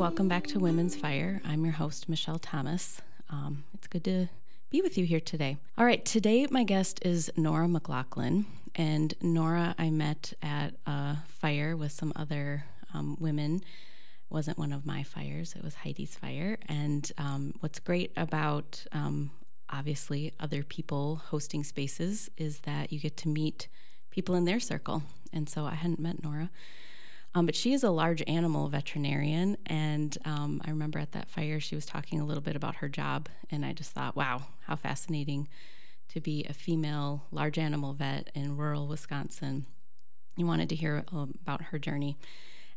Welcome back to Women's Fire. I'm your host, Michelle Thomas. Um, it's good to be with you here today. All right, today my guest is Nora McLaughlin. And Nora, I met at a fire with some other um, women. wasn't one of my fires; it was Heidi's fire. And um, what's great about um, obviously other people hosting spaces is that you get to meet people in their circle. And so I hadn't met Nora. Um, but she is a large animal veterinarian. And um, I remember at that fire, she was talking a little bit about her job. And I just thought, wow, how fascinating to be a female large animal vet in rural Wisconsin. You wanted to hear about her journey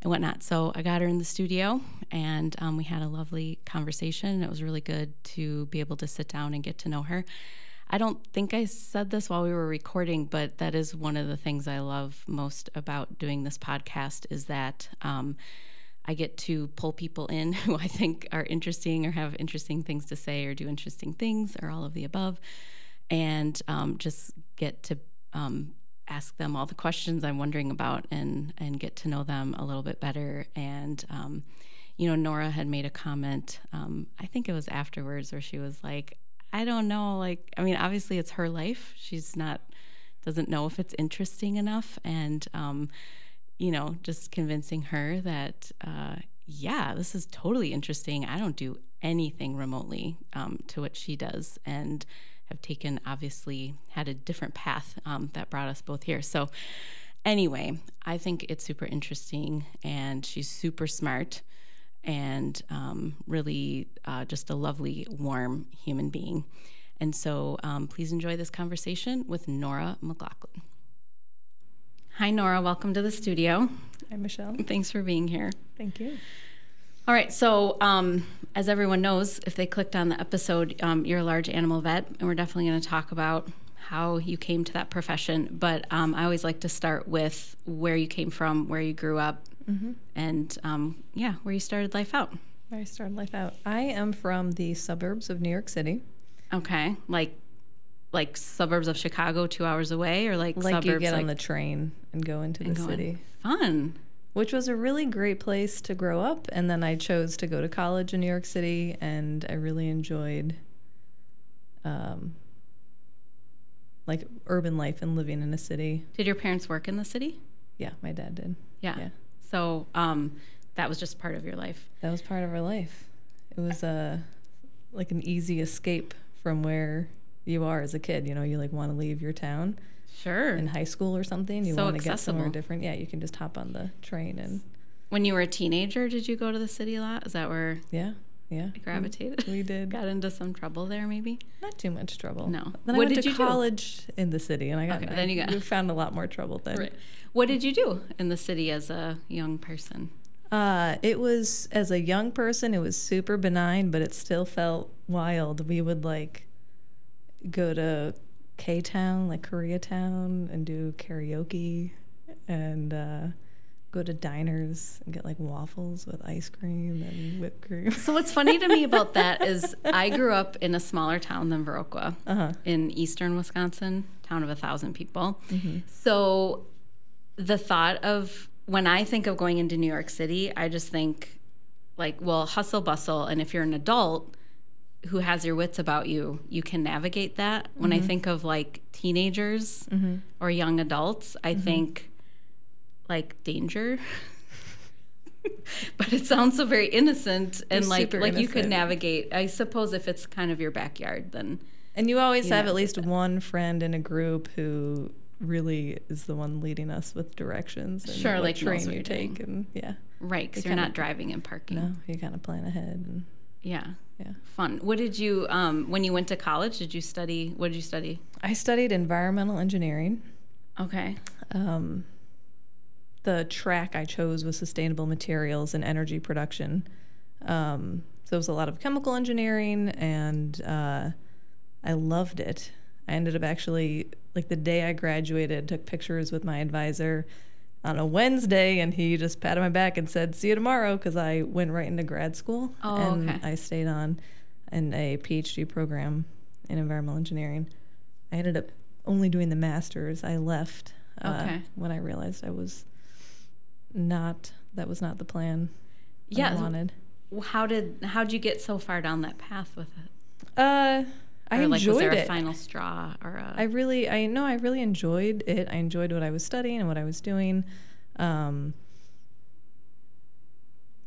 and whatnot. So I got her in the studio and um, we had a lovely conversation. It was really good to be able to sit down and get to know her. I don't think I said this while we were recording, but that is one of the things I love most about doing this podcast is that um, I get to pull people in who I think are interesting or have interesting things to say or do interesting things or all of the above, and um, just get to um, ask them all the questions I'm wondering about and and get to know them a little bit better. And um, you know, Nora had made a comment. Um, I think it was afterwards where she was like, I don't know. Like, I mean, obviously it's her life. She's not, doesn't know if it's interesting enough. And, um, you know, just convincing her that, uh, yeah, this is totally interesting. I don't do anything remotely um, to what she does. And have taken, obviously, had a different path um, that brought us both here. So, anyway, I think it's super interesting. And she's super smart and um, really uh, just a lovely, warm human being. And so um, please enjoy this conversation with Nora McLaughlin. Hi, Nora. Welcome to the studio. Hi, Michelle. Thanks for being here. Thank you. All right. So, um, as everyone knows, if they clicked on the episode, um, you're a large animal vet, and we're definitely going to talk about how you came to that profession. But um, I always like to start with where you came from, where you grew up, mm-hmm. and um, yeah, where you started life out. Where I started life out. I am from the suburbs of New York City. Okay, like like suburbs of Chicago, two hours away, or like like suburbs, you get like, on the train and go into the city. Fun. Which was a really great place to grow up, and then I chose to go to college in New York City, and I really enjoyed, um, like urban life and living in a city. Did your parents work in the city? Yeah, my dad did. Yeah. yeah. So um, that was just part of your life. That was part of our life. It was a like an easy escape from where you are as a kid. You know, you like want to leave your town. Sure. In high school or something, you so want to get somewhere different. Yeah, you can just hop on the train and. When you were a teenager, did you go to the city a lot? Is that where? Yeah. Yeah. Gravitated. We, we did. Got into some trouble there, maybe. Not too much trouble. No. Then what I went to college do? in the city, and I got. Okay, then you got. You found a lot more trouble then. Right. What did you do in the city as a young person? Uh, it was as a young person, it was super benign, but it still felt wild. We would like go to K Town, like Koreatown, and do karaoke, and uh, go to diners and get like waffles with ice cream and whipped cream. So what's funny to me about that is I grew up in a smaller town than Viroqua uh-huh. in eastern Wisconsin, town of a thousand people. Mm-hmm. So the thought of when I think of going into New York City, I just think like, well, hustle bustle. And if you're an adult who has your wits about you, you can navigate that. When mm-hmm. I think of like teenagers mm-hmm. or young adults, I mm-hmm. think like danger. but it sounds so very innocent and like like innocent. you could navigate. I suppose if it's kind of your backyard, then and you always you have at least one friend in a group who really is the one leading us with directions and sure, like train you take and yeah. Right, because you're not driving and parking. No, you kind of plan ahead and yeah, yeah, fun. What did you um, when you went to college? Did you study? What did you study? I studied environmental engineering. Okay. Um, the track I chose was sustainable materials and energy production. Um, so it was a lot of chemical engineering, and uh, I loved it. I ended up actually like the day I graduated, took pictures with my advisor on a Wednesday, and he just patted my back and said, "See you tomorrow," because I went right into grad school, oh, and okay. I stayed on in a PhD program in environmental engineering. I ended up only doing the masters. I left uh, okay. when I realized I was not. That was not the plan. Yeah, I wanted. how did how'd you get so far down that path with it? Uh, I or like enjoyed was there it. a final straw or a I really, I know, I really enjoyed it. I enjoyed what I was studying and what I was doing. Um,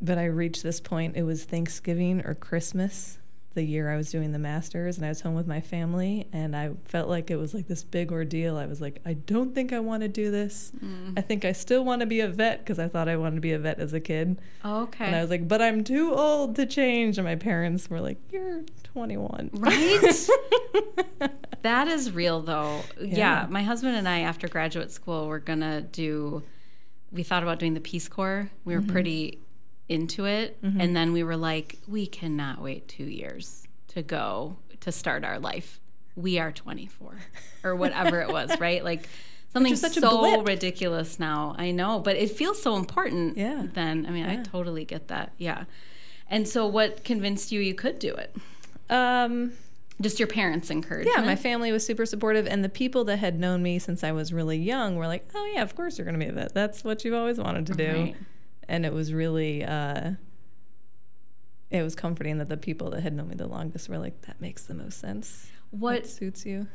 but I reached this point. It was Thanksgiving or Christmas, the year I was doing the masters, and I was home with my family, and I felt like it was like this big ordeal. I was like, I don't think I want to do this. Mm. I think I still want to be a vet because I thought I wanted to be a vet as a kid. Oh, okay. And I was like, but I'm too old to change. And my parents were like, You're 21. Right? that is real though. Yeah. Yeah. my husband and I after graduate school we're going to do we thought about doing the Peace Corps. We were pretty into it and then we were like we cannot wait 2 years to go to start our life. We are 24 or whatever it was, right? Like something so ridiculous now. I know, but it feels so important Yeah. then. I mean, I totally get that. Yeah. And so what convinced you you could do it? um, Just your parents' encouragement. Yeah, my family was super supportive, and the people that had known me since I was really young were like, "Oh yeah, of course you're going to be a vet. That's what you've always wanted to do." Right. And it was really, uh, it was comforting that the people that had known me the longest were like, "That makes the most sense. What That suits you."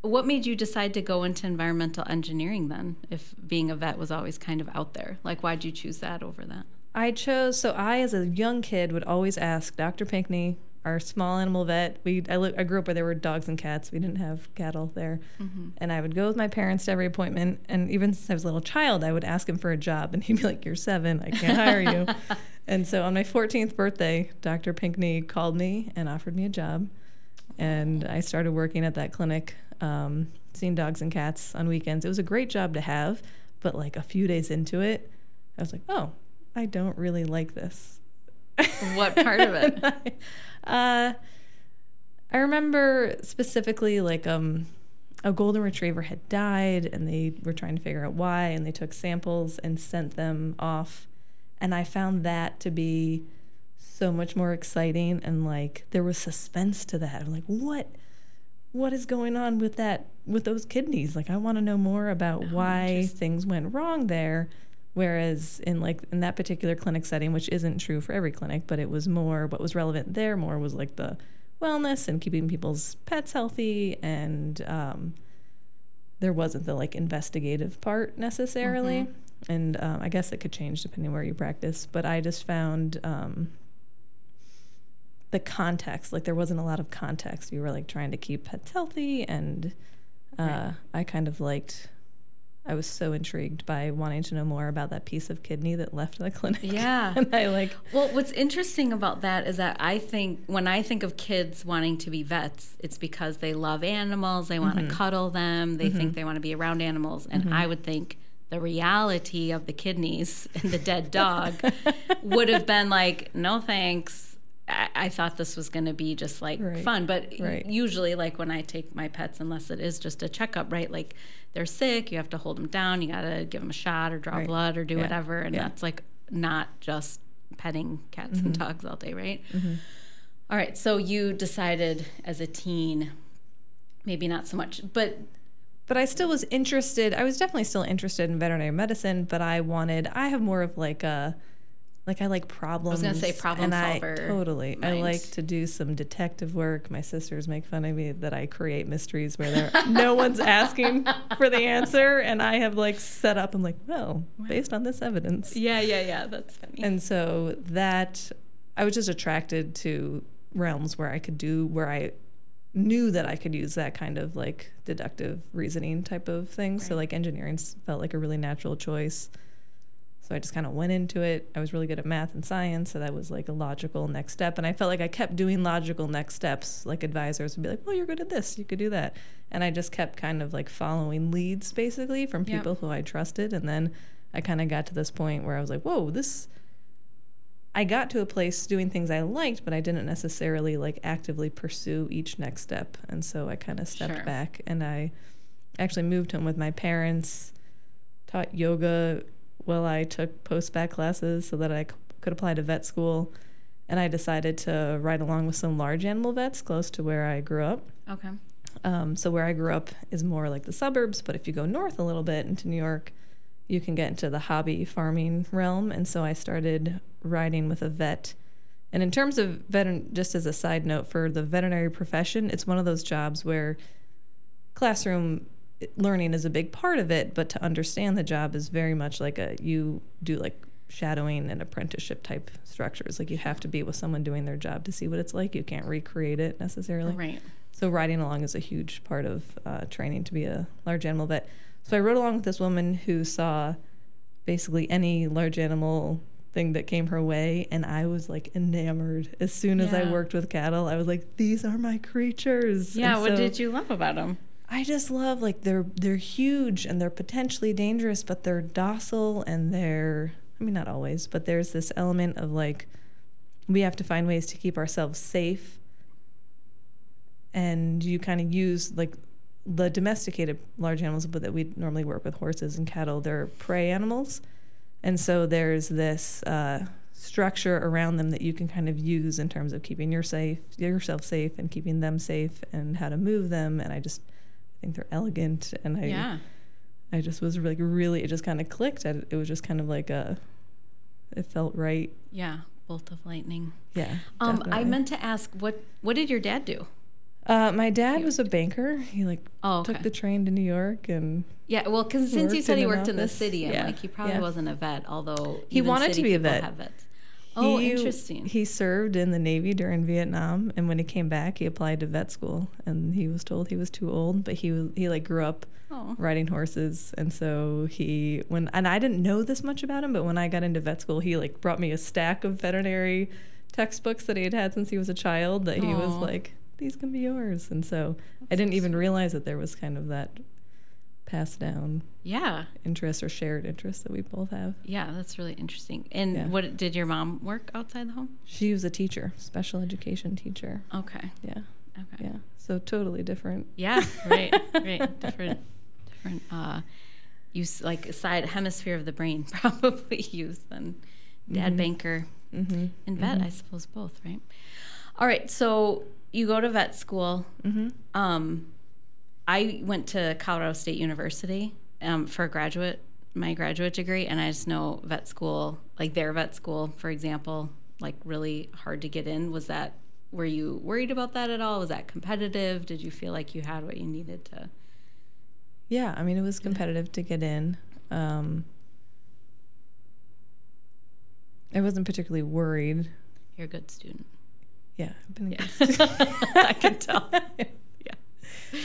what made you decide to go into environmental engineering then? If being a vet was always kind of out there, like why'd you choose that over that? I chose so I, as a young kid, would always ask Dr. Pinkney, our small animal vet. We I, li- I grew up where there were dogs and cats. We didn't have cattle there, and I would go with my parents to every appointment. And even since I was a little child, I would ask him for a job, and he'd be like, "You're seven, I can't hire you." and so on my 14th birthday, Dr. Pinkney called me and offered me a job, and I started working at that clinic, um, seeing dogs and cats on weekends. It was a great job to have, but like a few days into it, I was like, "Oh." I don't really like this. What part of it? uh, I remember specifically like um, a golden retriever had died, and they were trying to figure out why, and they took samples and sent them off, and I found that to be so much more exciting, and like there was suspense to that. I'm like, what? What is going on with that with those kidneys? Like I want to know more about why things went wrong there. Whereas in like in that particular clinic setting, which isn't true for every clinic, but it was more what was relevant there more was like the wellness and keeping people's pets healthy and um, there wasn't the like investigative part necessarily. And um, i guess it could change depending where you practice but i just found um, the context like there wasn't a lot of context. We were like trying to keep pets healthy and uh, Right. i kind of liked i was so intrigued by wanting to know more about that piece of kidney that left the clinic Yeah. and i like Well, what's interesting about that is that I think when I think of kids wanting to be vets, it's because they love animals, they want Mm-hmm. to cuddle them, they think they want to be around animals. And I would think the reality of the kidneys and the dead dog would have been like, no thanks. I, I thought this was going to be just like Right. fun. But Right. usually, like when I take my pets, unless it is just a checkup, right? Like they're sick, you have to hold them down, you got to give them a shot or draw Right. blood or do Yeah. whatever. And Yeah. that's like not just petting cats and mm-hmm. dogs all day, right? Mm-hmm. All right. So you decided as a teen, maybe not so much, but but I still was interested. I was definitely still interested in veterinary medicine, but I wanted. I have more of like a, like I like problems. I was gonna say problem and I- solver totally. I like to do some detective work. My sisters make fun of me that I create mysteries where there no one's asking for the answer, and I have like set up. I'm like, well, based on this evidence, yeah, yeah, yeah. That's funny. and so that I was just attracted to realms where I could do where I knew that I could use that kind of like deductive reasoning type of thing. So like engineering felt like a really natural choice. So I just kind of went into it. I was really good at math and science, so that was like a logical next step. And I felt like I kept doing logical next steps. Like advisors would be like, "Well, you're good at this. You could do that." And I just kept kind of like following leads basically from Yep. people who I trusted. And then I kind of got to this point where I was like, "Whoa, this." I got to a place doing things I liked, but I didn't necessarily like actively pursue each next step. And so I kind of stepped Sure. back and I actually moved home with my parents, taught yoga while I took post bac classes so that I c- could apply to vet school. And I decided to ride along with some large animal vets close to where I grew up. okay. Um, so where I grew up is more like the suburbs, but if you go north a little bit into New York, you can get into the hobby farming realm. And so I started riding with a vet And in terms of veteran, just as a side note for the veterinary profession, it's one of those jobs where classroom learning is a big part of it, but to understand the job is very much like a you do like shadowing and apprenticeship type structures. Like you have to be with someone doing their job to see what it's like. You can't recreate it necessarily. Right. So riding along is a huge part of uh, training to be a large animal vet. So I rode along with this woman who saw basically any large animal thing that came her way and I was like enamored as soon as I worked with cattle. I was like these are my creatures. Yeah. And what so did you love about them? I just love like they're they're huge and they're potentially dangerous but they're docile and they're I mean not always, but there's this element of like we have to find ways to keep ourselves safe. And you kind of use like the domesticated large animals but that we normally work with horses and cattle they're prey animals. And so there's this uh, structure around them that you can kind of use in terms of keeping your safe yourself safe and keeping them safe and how to move them. And i just think they're elegant and i yeah. i just was like really it just kind of clicked I, it was just kind of like a it felt right Yeah. Bolt of lightning. yeah Um, I meant to ask what what did your dad do? uh, my dad was a banker he like Oh, okay. took the train to new york and Yeah, well, because since you said he worked in the city, I'm Yeah, like, he probably yeah. wasn't a vet, although He wanted to be a vet. Oh, He- interesting. He served in the Navy during Vietnam, and when he came back, he applied to vet school, and he was told he was too old. But he was he like grew up oh, riding horses, and so he when and I didn't know this much about him, but when I got into vet school, he like brought me a stack of veterinary textbooks that he had had since he was a child. That he was like, these can be yours, and so I didn't even realize that there was kind of that passed down yeah, interests or shared interests that we both have. yeah, that's really interesting. And Yeah. what did your mom work outside the home? She was a teacher, special education teacher. Okay, Yeah. okay, Yeah. So totally different. yeah, right, right, different, different. Uh, use like side hemisphere of the brain probably use than dad banker Mm-hmm. and vet. I suppose both, right? All right, so you go to vet school. Mm-hmm. Um, I went to Colorado State University um, for a graduate, my graduate degree, and I just know vet school, like their vet school, for example, like really hard to get in. Was that? Were you worried about that at all? Was that competitive? Did you feel like you had what you needed to? Yeah. I mean, it was competitive to get in. Um, I wasn't particularly worried. You're a good student. Yeah. I've been a Yeah, good student. I can tell. Yeah.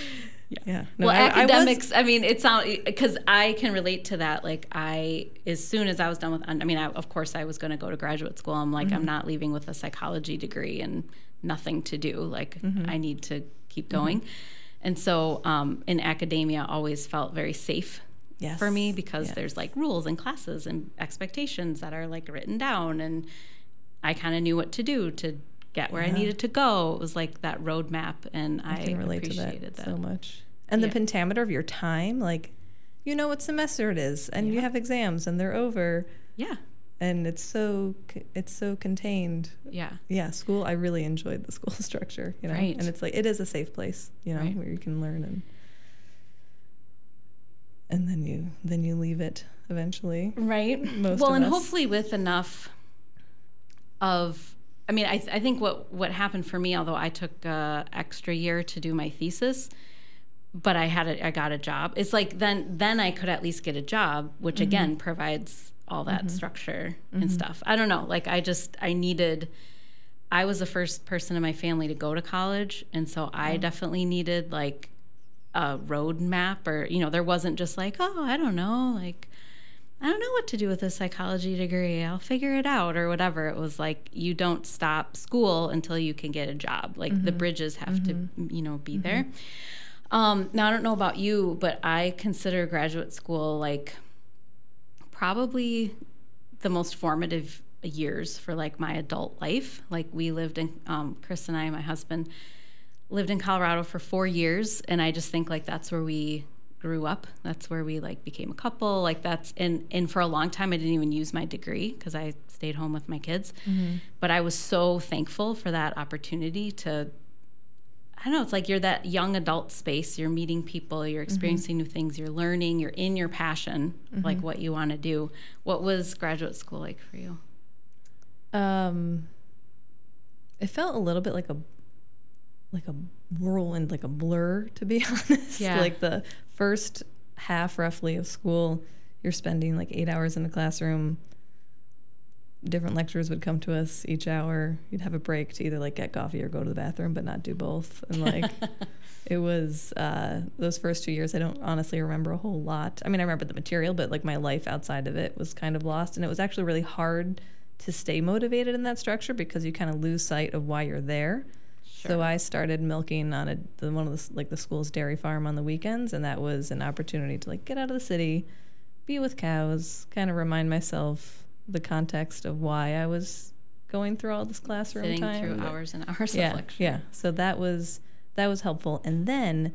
Yeah. No, well, I- I was- academics. I, mean, it's not because I can relate to that. Like, I as soon as I was done with, I mean, I, of course, I was going to go to graduate school. I'm like, Mm-hmm. I'm not leaving with a psychology degree and nothing to do. Like, Mm-hmm. I need to keep going. And so, um, in academia, always felt very safe yes. for me because Yes. there's like rules and classes and expectations that are like written down, and I kind of knew what to do to get where I needed to go. It was like that roadmap, and I, I can relate to appreciated that, that. so much. And the pentameter of your time, like, you know what semester it is, and you have exams, and they're over, Yeah, and it's so it's so contained. yeah. Yeah, school. I really enjoyed the school structure, you know, Right. and it's like it is a safe place, you know, Right. where you can learn and and then you then you leave it eventually. right Most well and us. hopefully with enough of i mean i, I think what what happened for me although i took a extra year to do my thesis but i had a, i got a job. It's like then then i could at least get a job which Mm-hmm. again provides all that structure and stuff. I don't know like i just i needed i was the first person in my family to go to college and so i definitely needed like a road map or you know there wasn't just like oh i don't know like I don't know what to do with a psychology degree. I'll figure it out or whatever. It was like you don't stop school until you can get a job. Like the bridges have to, you know, be there. Um, now I don't know about you, but I consider graduate school like probably the most formative years for like my adult life. Like we lived in um, Chris and I, my husband, lived in Colorado for four years, and I just think like that's where we grew up. That's where we like became a couple. Like that's and and for a long time I didn't even use my degree because I stayed home with my kids. Mm-hmm. But I was so thankful for that opportunity to. I don't know. It's like you're that young adult space. You're meeting people. You're mm-hmm. experiencing new things. You're learning. You're in your passion, mm-hmm. like what you want to do. What was graduate school like for you? Um, It felt a little bit like a like a whirlwind, like a blur, to be honest. Yeah. like the first half roughly of school, you're spending like eight hours in the classroom. Different lecturers would come to us each hour. You'd have a break to either like get coffee or go to the bathroom, but not do both. And like it was uh, those first two years, I don't honestly remember a whole lot. I mean, I remember the material, but like my life outside of it was kind of lost. And it was actually really hard to stay motivated in that structure because you kind of lose sight of why you're there. So I started milking on a the, one of the like the school's dairy farm on the weekends, and that was an opportunity to like get out of the city, be with cows, kind of remind myself the context of why I was going through all this classroom Sitting time. through hours and hours yeah, of lecture. yeah. So that was that was helpful, and then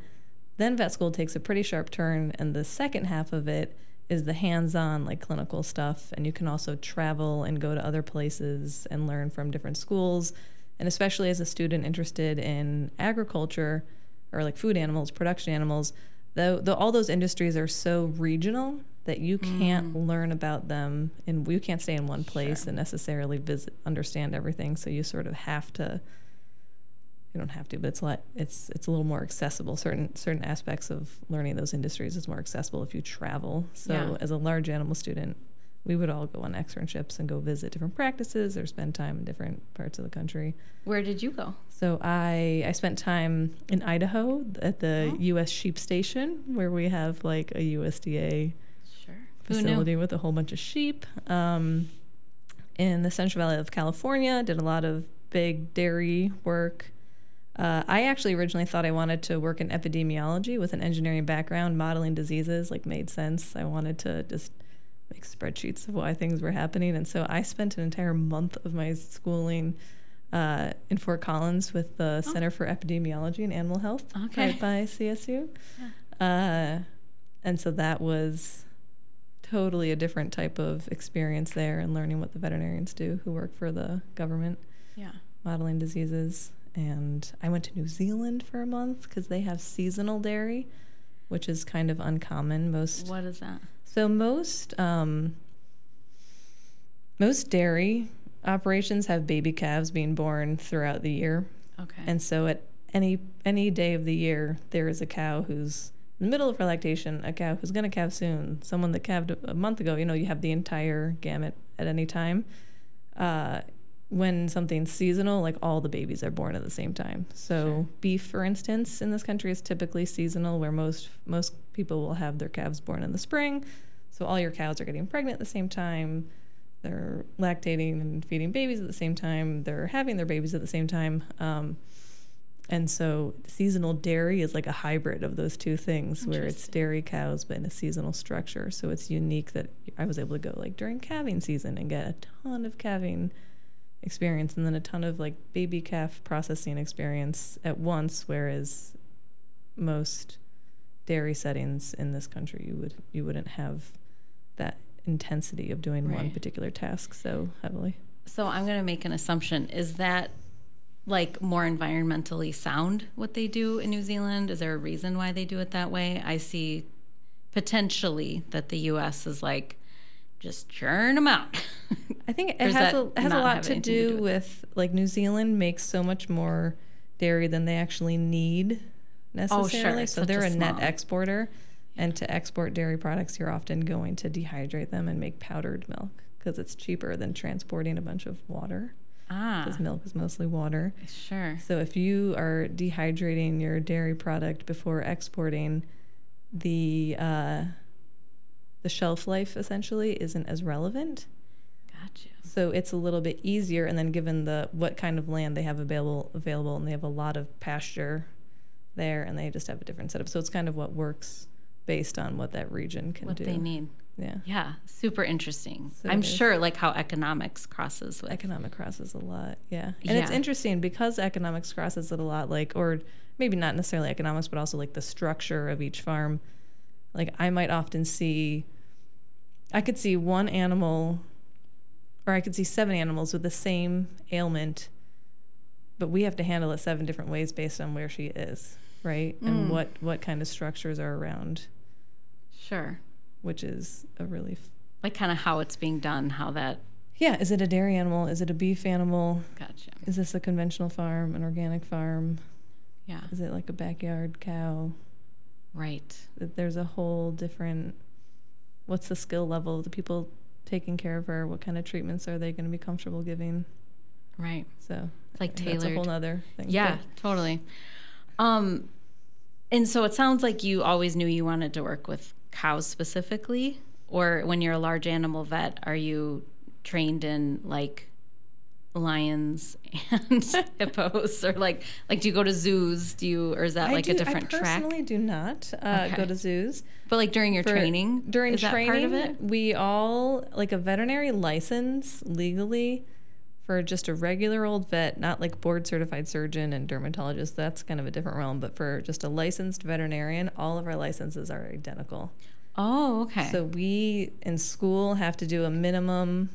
then vet school takes a pretty sharp turn, and the second half of it is the hands-on like clinical stuff, and you can also travel and go to other places and learn from different schools and especially as a student interested in agriculture or like food animals, production animals, though all those industries are so regional that you can't Mm. learn about them and you can't stay in one place and necessarily visit understand everything. So you sort of have to you don't have to, but it's like it's it's a little more accessible. Certain certain aspects of learning those industries is more accessible if you travel. So Yeah. as a large animal student, we would all go on externships and go visit different practices or spend time in different parts of the country. Where did you go? So I I spent time in Idaho at the Oh. U.S. Sheep Station, where we have like a USDA Sure. Facility with a whole bunch of sheep. Um, in the Central Valley of California, did a lot of big dairy work. Uh, I actually originally thought I wanted to work in epidemiology with an engineering background. Modeling diseases like made sense. I wanted to just make spreadsheets of why things were happening, and so I spent an entire month of my schooling uh, in Fort Collins with the Center for Epidemiology and Animal Health, Okay. right by CSU. Uh, and so that was totally a different type of experience there and learning what the veterinarians do who work for the government Yeah. modeling diseases. And I went to New Zealand for a month because they have seasonal dairy, which is kind of uncommon. Most What is that? So most um, most dairy operations have baby calves being born throughout the year. Okay. And so at any any day of the year, there is a cow who's in the middle of her lactation, a cow who's going to calve soon, someone that calved a month ago. You know, you have the entire gamut at any time. Uh, when something's seasonal, like all the babies are born at the same time. So Sure. beef, for instance, in this country is typically seasonal, where most most people will have their calves born in the spring. So all your cows are getting pregnant at the same time. They're lactating and feeding babies at the same time. They're having their babies at the same time. Um, and so seasonal dairy is like a hybrid of those two things where it's dairy cows but in a seasonal structure. So it's unique that I was able to go like during calving season and get a ton of calving experience and then a ton of like baby calf processing experience at once whereas most dairy settings in this country you would you wouldn't have intensity of doing one particular task so heavily. So I'm going to make an assumption. Is that like more environmentally sound what they do in New Zealand? Is there a reason why they do it that way? I see potentially that the U.S. is like just churn them out. I think it has a has a lot to anything to do, do with with like New Zealand makes so much more dairy than they actually need oh, necessarily. it's So such they're a a, net exporter, and to export dairy products, you're often going to dehydrate them and make powdered milk because it's cheaper than transporting a bunch of water. ah, Because milk is mostly water. sure. So if you are dehydrating your dairy product before exporting, the uh, the shelf life essentially isn't as relevant. Gotcha. So it's a little bit easier, and then given the what kind of land they have available available, and they have a lot of pasture there, and they just have a different setup. So it's kind of what works based on what that region can What do. What they need. Yeah, Yeah, super interesting. So I'm sure like how economics crosses with. economic crosses a lot. Yeah, and it's interesting because economics crosses it a lot. Like, or maybe not necessarily economics, but also like the structure of each farm. Like I might often see, I could see one animal, or I could see seven animals with the same ailment, but we have to handle it seven different ways based on where she is, right? And Mm. what what kind of structures are around, Sure. which is a really f- Like kind of how it's being done, how that Yeah, is it a dairy animal? Is it a beef animal? Gotcha. Is this a conventional farm, an organic farm? Yeah. Is it like a backyard cow? Right. That There's a whole different. What's the skill level of the people taking care of her? What kind of treatments are they going to be comfortable giving? Right. So It's like that's a whole other thing. Yeah, But totally. Um, and so it sounds like you always knew you wanted to work with cows specifically, or when you're a large animal vet, are you trained in like lions and hippos, or like like do you go to zoos? Do you, or is that like do- a different I track? personally do not uh, Okay. go to zoos. But like during your For- training, during is that training, part of it? we all like a veterinary license legally for just a regular old vet, not like board certified surgeon and dermatologist. That's kind of a different realm. But for just a licensed veterinarian, all of our licenses are identical. Oh, okay. So we in school have to do a minimum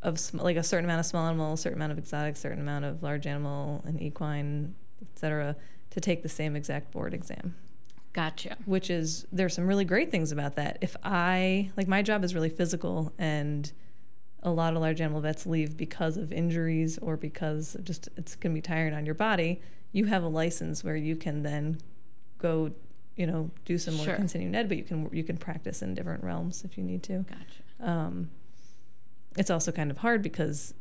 of sm- like a certain amount of small animal, a certain amount of exotic, certain amount of large animal and equine, etc., to take the same exact board exam gotcha. which is there's some really great things about that. If I like my job is really physical and a lot of large animal vets leave because of injuries or because just it's going to be tiring on your body, you have a license where you can then go, you know, do some more Sure. continuing ed, but you can you can practice in different realms if you need to. Gotcha. Um, it's also kind of hard because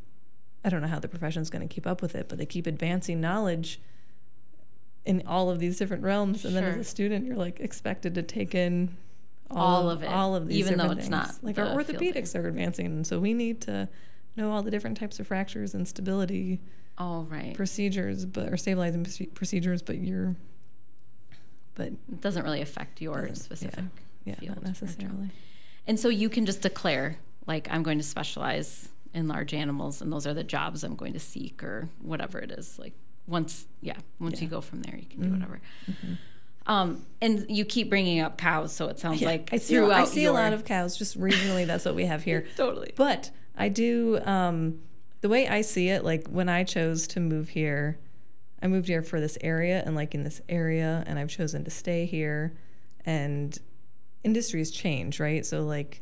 I don't know how the profession's going to keep up with it, but they keep advancing knowledge in all of these different realms, and then as a student, you're like expected to take in All of it, all of these, even though it's things. not like the our orthopedics are advancing, so we need to know all the different types of fractures and stability All right. procedures, but or stabilizing procedures. But you're, but It doesn't really affect your specific yeah, field not necessarily. And so you can just declare, like, I'm going to specialize in large animals, and those are the jobs I'm going to seek, or whatever it is. Like, once, yeah, once you go from there, you can Mm-hmm. do whatever. Um, and you keep bringing up cows, so it sounds Yeah, like I see, a- throughout I see your, a lot of cows. Just regionally, that's what we have here. totally. But I do um, the way I see it. Like when I chose to move here, I moved here for this area and like in this area, and I've chosen to stay here. And industries change, right? So like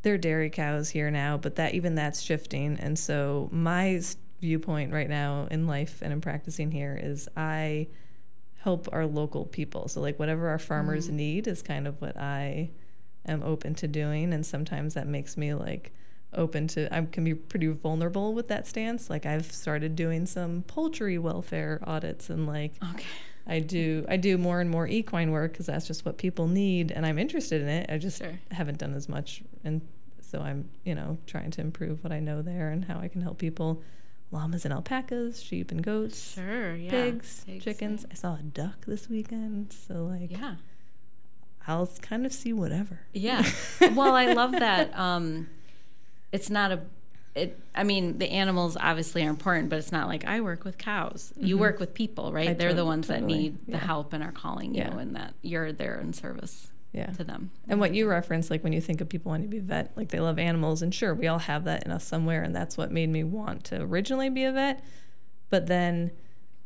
there are dairy cows here now, but that even that's shifting. And so my viewpoint right now in life and in practicing here is I help our local people. So like whatever our farmers mm-hmm. need is kind of what I am open to doing and sometimes that makes me like open to I can be pretty vulnerable with that stance. Like I've started doing some poultry welfare audits and like Okay. I do I do more and more equine work because that's just what people need and I'm interested in it. I just Sure. haven't done as much and so I'm, you know, trying to improve what I know there and how I can help people llamas and alpacas, sheep and goats, Sure. Yeah. pigs, Pigs, chickens. I saw a duck this weekend, so like Yeah. I'll kind of see whatever. Yeah. well, I love that. Um, it's not a. It. I mean, the animals obviously are important, but it's not like I work with cows. You work with people, right? Mm-hmm. I They're the ones that totally, need the help and are calling you, Yeah. and that you're there in service Yeah. to them. And what you reference, like when you think of people wanting to be a vet, like they love animals, and sure, we all have that in us somewhere, and that's what made me want to originally be a vet. But then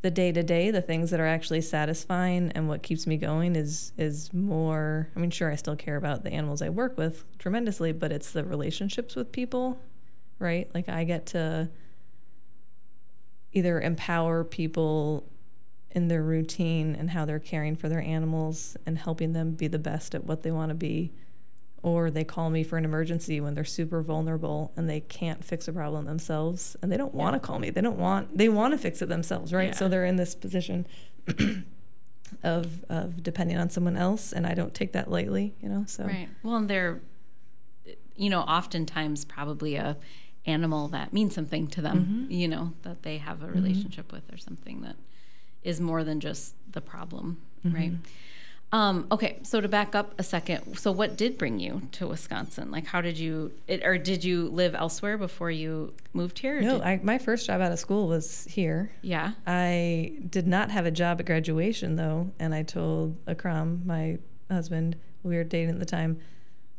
the day to day, the things that are actually satisfying and what keeps me going is is more. I mean, sure, I still care about the animals I work with tremendously, but it's the relationships with people, right? Like I get to either empower people in their routine and how they're caring for their animals and helping them be the best at what they want to be or they call me for an emergency when they're super vulnerable and they can't fix a problem themselves and they don't want to call me they don't want they want to fix it themselves right so they're in this position of of depending on someone else and I don't take that lightly you know so Right. Well, and they're, you know, oftentimes probably a animal that means something to them. Mm-hmm. You know, that they have a relationship with, or something that is more than just the problem, Mm-hmm. right? Um, okay, so to back up a second, so what did bring you to Wisconsin? Like, how did you, it, or did you live elsewhere before you moved here? no I, my first job out of school was here yeah. I did not have a job at graduation though, and I told Akram, my husband, we were dating at the time,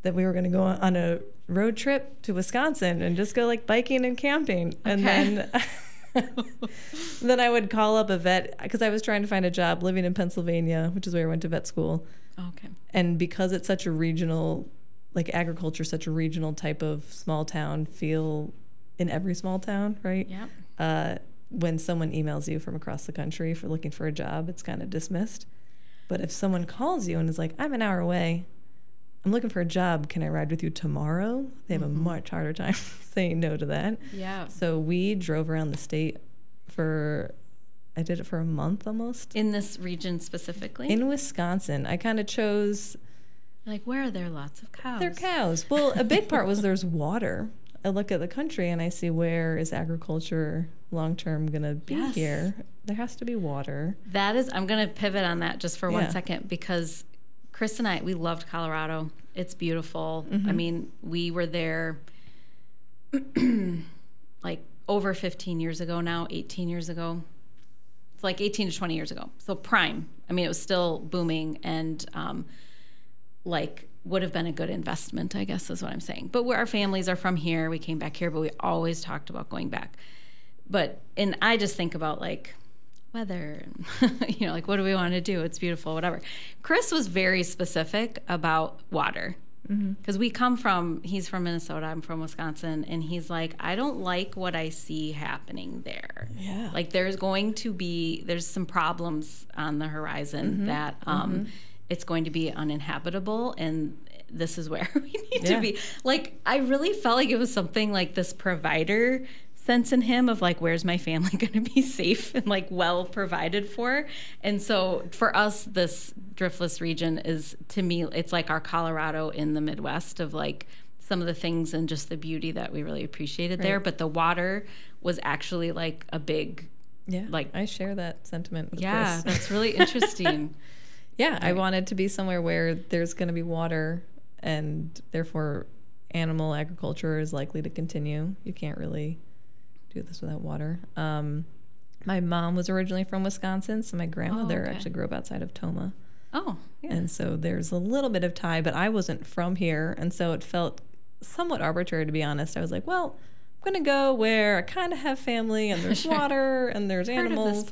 that we were going to go on a road trip to Wisconsin and just go like biking and camping. And then then I would call up a vet because I was trying to find a job living in Pennsylvania, which is where I went to vet school. Okay. And because it's such a regional like agriculture, such a regional type of small town feel in every small town, right? Yeah. Uh, when someone emails you from across the country for looking for a job, it's kind of dismissed. But if someone calls you and is like, I'm an hour away, I'm looking for a job, can I ride with you tomorrow? They have Mm-hmm. a much harder time saying no to that. Yeah. So we drove around the state for, I did it for a month almost. In this region specifically? In Wisconsin, I kind of chose like, where are there lots of cows? There are cows. Well, a big part was there's water. I look at the country and I see where is agriculture long term going to be Yes. here. There has to be water. That is, I'm going to pivot on that just for Yeah. one second because Chris and I, we loved Colorado. It's beautiful. Mm-hmm. I mean, we were there like over 15 years ago now, 18 years ago. It's like 18 to 20 years ago. So prime. I mean, it was still booming and um, like would have been a good investment, I guess is what I'm saying. But where our families are from here, we came back here, but we always talked about going back. But and I just think about like weather and you know like what do we want to do? It's beautiful whatever. Chris was very specific about water. Mm-hmm. Because we come from he's from minnesota i'm from wisconsin and he's like i don't like what i see happening there. Yeah. like there's going to be there's some problems on the horizon mm-hmm. that um mm-hmm. it's going to be uninhabitable and this is where we need Yeah. to be. Like i really felt like it was something like this provider sense in him of like where's my family going to be safe and like well provided for and so for us this driftless region is to me it's like our colorado in the midwest of like some of the things and just the beauty that we really appreciated there but the water was actually like a big Yeah. Like- I share that sentiment with yeah Chris. that's really interesting Yeah, I wanted to be somewhere where there's going to be water and therefore animal agriculture is likely to continue. You can't really do this without water. Um, my mom was originally from Wisconsin, so my grandmother okay. actually grew up outside of Tomah. oh yeah And so there's a little bit of tie, but I wasn't from here. And so it felt somewhat arbitrary, to be honest. I was like, well, I'm going to go where I kind of have family and there's Sure. water and there's herd animals.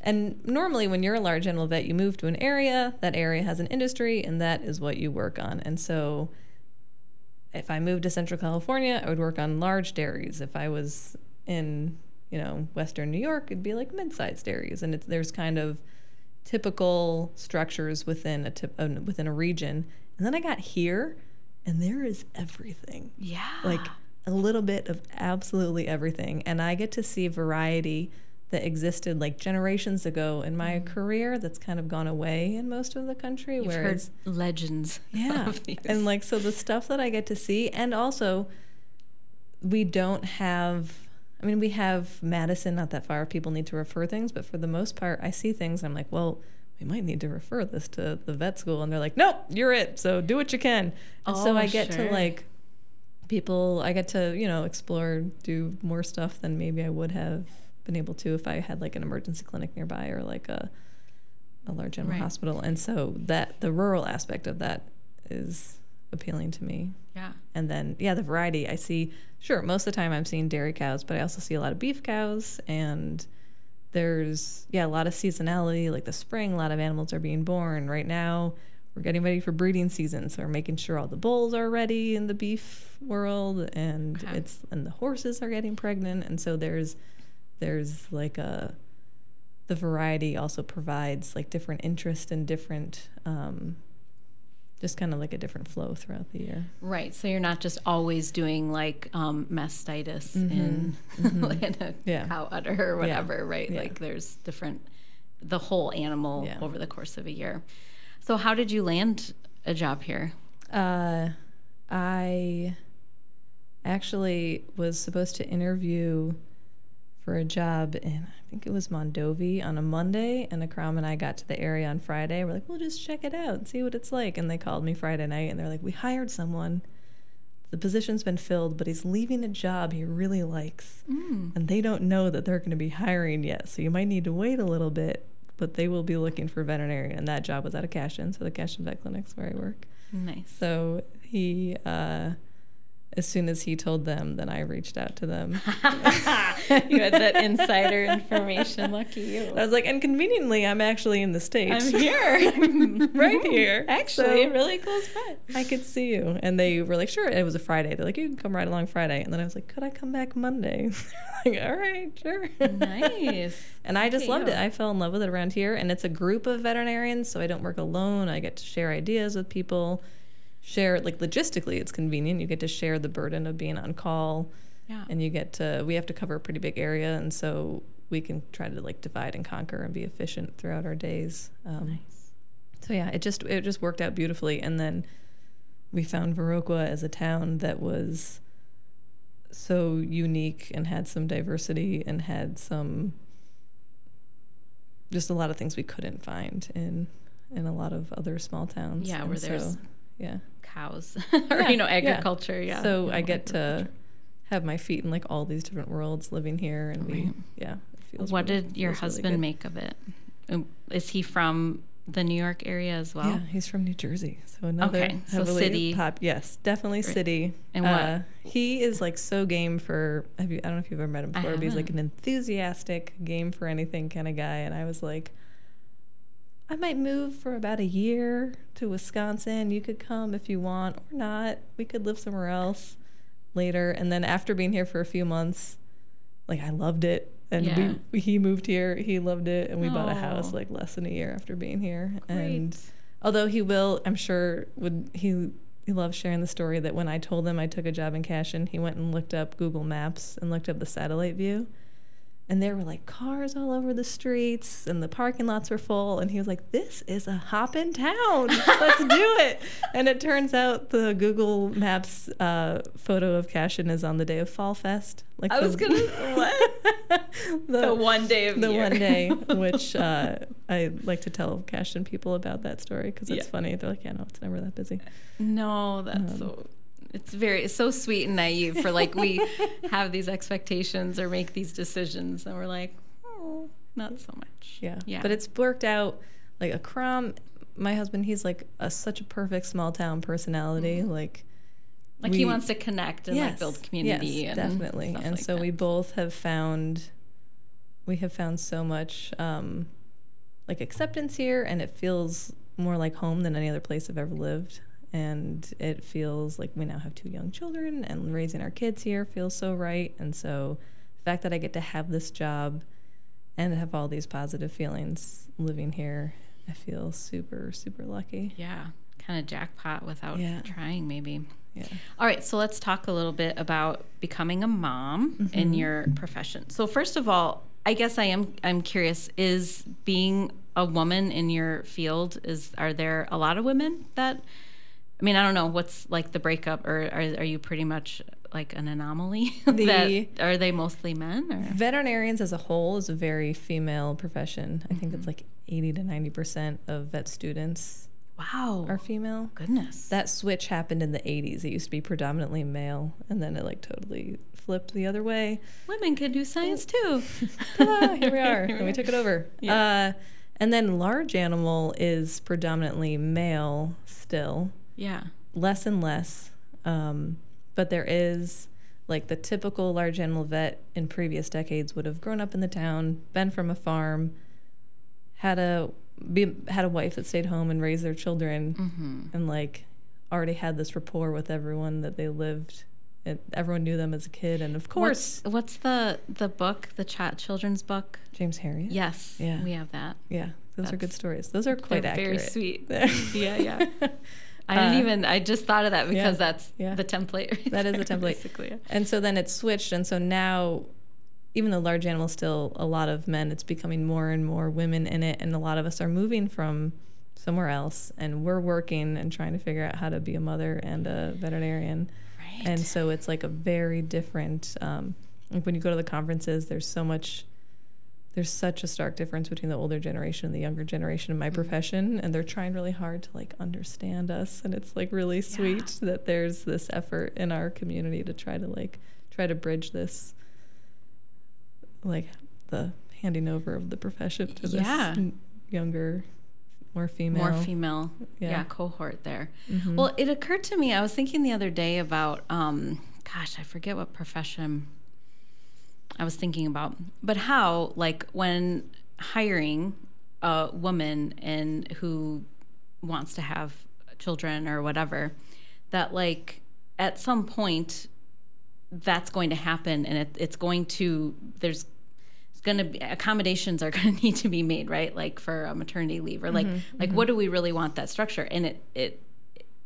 And normally, when you're a large animal vet, you move to an area. That area has an industry, and that is what you work on. And so, if I moved to Central California, I would work on large dairies. If I was in, you know, Western New York, it'd be like mid-sized dairies. And it's there's kind of typical structures within a tip, uh, within a region. And then I got here, and there is everything. Yeah. Like a little bit of absolutely everything. And i get to see variety that existed like generations ago in my career that's kind of gone away in most of the country You've whereas legends yeah. and like so the stuff that i get to see and also we don't have i mean we have madison not that far people need to refer things but for the most part i see things and i'm like well we might need to refer this to the vet school and they're like nope you're it so do what you can and so Oh, i get sure. to like people i get to you know explore do more stuff than maybe i would have been able to if i had like an emergency clinic nearby or like a a large general Right. hospital and so that the rural aspect of that is appealing to me. Yeah. And then yeah the variety i see sure most of the time i'm seeing dairy cows but i also see a lot of beef cows and there's yeah a lot of seasonality like the spring a lot of animals are being born. Right now we're getting ready for breeding season so we're making sure all the bulls are ready in the beef world and Okay. it's and the horses are getting pregnant and so there's there's like a the variety also provides like different interest and different um just kind of like a different flow throughout the year Right. So you're not just always doing like um, mastitis in, in a Mm-hmm. Yeah. cow udder or whatever, right? Yeah. Like there's different, the whole animal Yeah. over the course of a year. So how did you land a job here? Uh, I actually was supposed to interview for a job in, I think it was Mondovi on a Monday, and Akram and I got to the area on Friday. We're like, we'll just check it out and see what it's like. And they called me Friday night, and they're like, we hired someone. The position's been filled, but he's leaving a job he really likes. Mm. And they don't know that they're going to be hiring yet. So you might need to wait a little bit, but they will be looking for veterinarian. And that job was at a Cashton, so the Cashton Vet Clinic's where I work. Nice. So he uh, as soon as he told them, then I reached out to them. you had that insider information. Lucky you. I was like, and conveniently, I'm actually in the States. I'm here. right here. Actually, So- really close by. I could see you. And they were like, sure. And it was a Friday. They're like, you can come right along Friday. And then I was like, could I come back Monday? like, all right, sure. Nice. And I just Okay, loved it. I fell in love with it around here. And it's a group of veterinarians, so I don't work alone. I get to share ideas with people, share, like, logistically, it's convenient. You get to share the burden of being on call, Yeah. and you get to, we have to cover a pretty big area. And so we can try to, like, divide and conquer and be efficient throughout our days. Um, nice. so yeah, it just it just worked out beautifully, and then we found Viroqua as a town that was so unique and had some diversity and had some just a lot of things we couldn't find in in a lot of other small towns. Yeah, And where there's yeah. Cows or Yeah, you know agriculture. Yeah. So You I get to have my feet in like all these different worlds living here, and we Right. yeah. It feels What really- did your feels really husband good. make of it? Um, he from the New York area as well? Yeah, he's from New Jersey, so another Okay, so heavily city. Pop, yes, definitely Right. city. And what? Uh, he is like so game for. Have you? I don't know if you've ever met him I before, but he's like an enthusiastic, game for anything kind of guy. And I was like, I might move for about a year to Wisconsin. You could come if you want or not. We could live somewhere else later. And then after being here for a few months, like I loved it. And Yeah. we, he moved here. He loved it, and we bought a house like less than a year after being here. And although he will, I'm sure would he he loves sharing the story that when I told him I took a job in Cashton, he went and looked up Google Maps and looked up the satellite view. And there were like cars all over the streets and the parking lots were full. And he was like, This is a hoppin' town. Let's do it. And it turns out the Google Maps uh, photo of Cashton is on the day of Fall Fest. Like I the- was gonna- what? the, the one day of the year. one day, which uh, I like to tell Cashton people about that story because it's Yeah. funny. They're like, yeah, no, it's never that busy. No, that's Um, so. It's very it's so sweet and naive for like we have these expectations or make these decisions and we're like, oh, not so much. Yeah. Yeah. But it's worked out like Akram. My husband, he's like a, such a perfect small town personality. Like, Like he wants to connect and like build community. Yes, and definitely. And like so that. we both have found, we have found so much um, like acceptance here, and it feels more like home than any other place I've ever lived. And it feels like we now have two young children, and raising our kids here feels so right. And so the fact that I get to have this job and have all these positive feelings living here, I feel super, super lucky. Yeah, kind of jackpot without Yeah. trying, maybe. Yeah. All right, so let's talk a little bit about becoming a mom in Mm-hmm. your profession. So first of all, I guess I am I'm curious is being a woman in your field is are there a lot of women that I mean, I don't know what's like the breakup or are, are you pretty much like an anomaly The- that are they mostly men or Veterinarians as a whole is a very female profession. I think it's Mm-hmm. like 80 to 90% of vet students wow. are female. goodness. That switch happened in the 80s. It used to be predominantly male, and then it like totally flipped the other way. Women can do science too. Ta-da, here we are. and we took it over. Yeah. Uh, and then large animal is predominantly male still, Yeah. less and less. Um, but there is like the typical large animal vet in previous decades would have grown up in the town, been from a farm, had a be, had a wife that stayed home and raised their children, Mm-hmm. and like already had this rapport with everyone that they lived. And everyone knew them as a kid, and of course, What's, what's the the book, the ch- children's book? James Herriot. Yes. Yeah. We have that. yeah, those are good stories. Those are quite They're accurate. very sweet. yeah, yeah. I didn't Uh, even. I just thought of that because yeah, that's yeah. the template. right That is the there, template. Basically. yeah. And so then it switched, and so now, even though large animal still a lot of men, it's becoming more and more women in it, and a lot of us are moving from somewhere else, and we're working and trying to figure out how to be a mother and a veterinarian. Right. And so it's like a very different. Um, like when you go to the conferences, there's so much. There's such a stark difference between the older generation and the younger generation in my profession, and they're trying really hard to like understand us. And it's like really sweet that there's this effort in our community to try to like try to bridge this, like the handing over of the profession to this Yeah. n- younger more female. more female yeah, Yeah. cohort there. Mhm. Well, it occurred to me, I was thinking the other day about, um, gosh, I forget what profession I was thinking about, but how, like, when hiring a woman and who wants to have children or whatever, that, like, at some point, that's going to happen and it, it's going to, there's, it's going to be accommodations are going to need to be made right? Like for a maternity leave or like mm-hmm, like mm-hmm. what do we really want that structure? And it it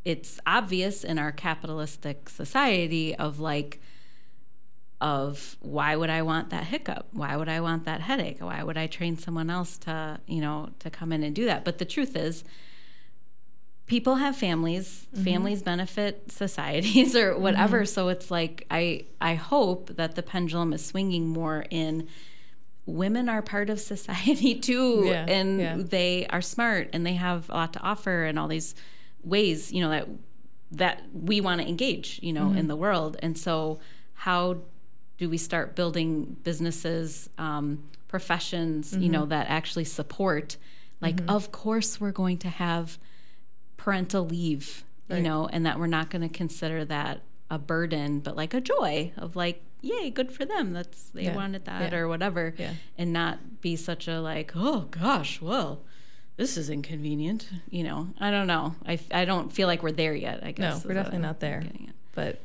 it's obvious in our capitalistic society of like of why would I want that hiccup? Why would I want that headache? Why would I train someone else to, you know, to come in and do that? But the truth is people have families, mm-hmm. families benefit societies or whatever. Mm-hmm. So it's like I I hope that the pendulum is swinging more in women are part of society too Yeah, and yeah. they are smart and they have a lot to offer and all these ways, you know, that that we want to engage, you know, mm-hmm. in the world. And so how do we start building businesses, um, professions, you know, that actually support like of course we're going to have parental leave, you know, and that we're not going to consider that a burden, but like a joy of like, yay, good for them. That's they Yeah. wanted that Yeah. or whatever, Yeah. and not be such a like, oh gosh, well, this is inconvenient. You know, I don't know. I, I don't feel like we're there yet. I guess No, we're definitely not there. but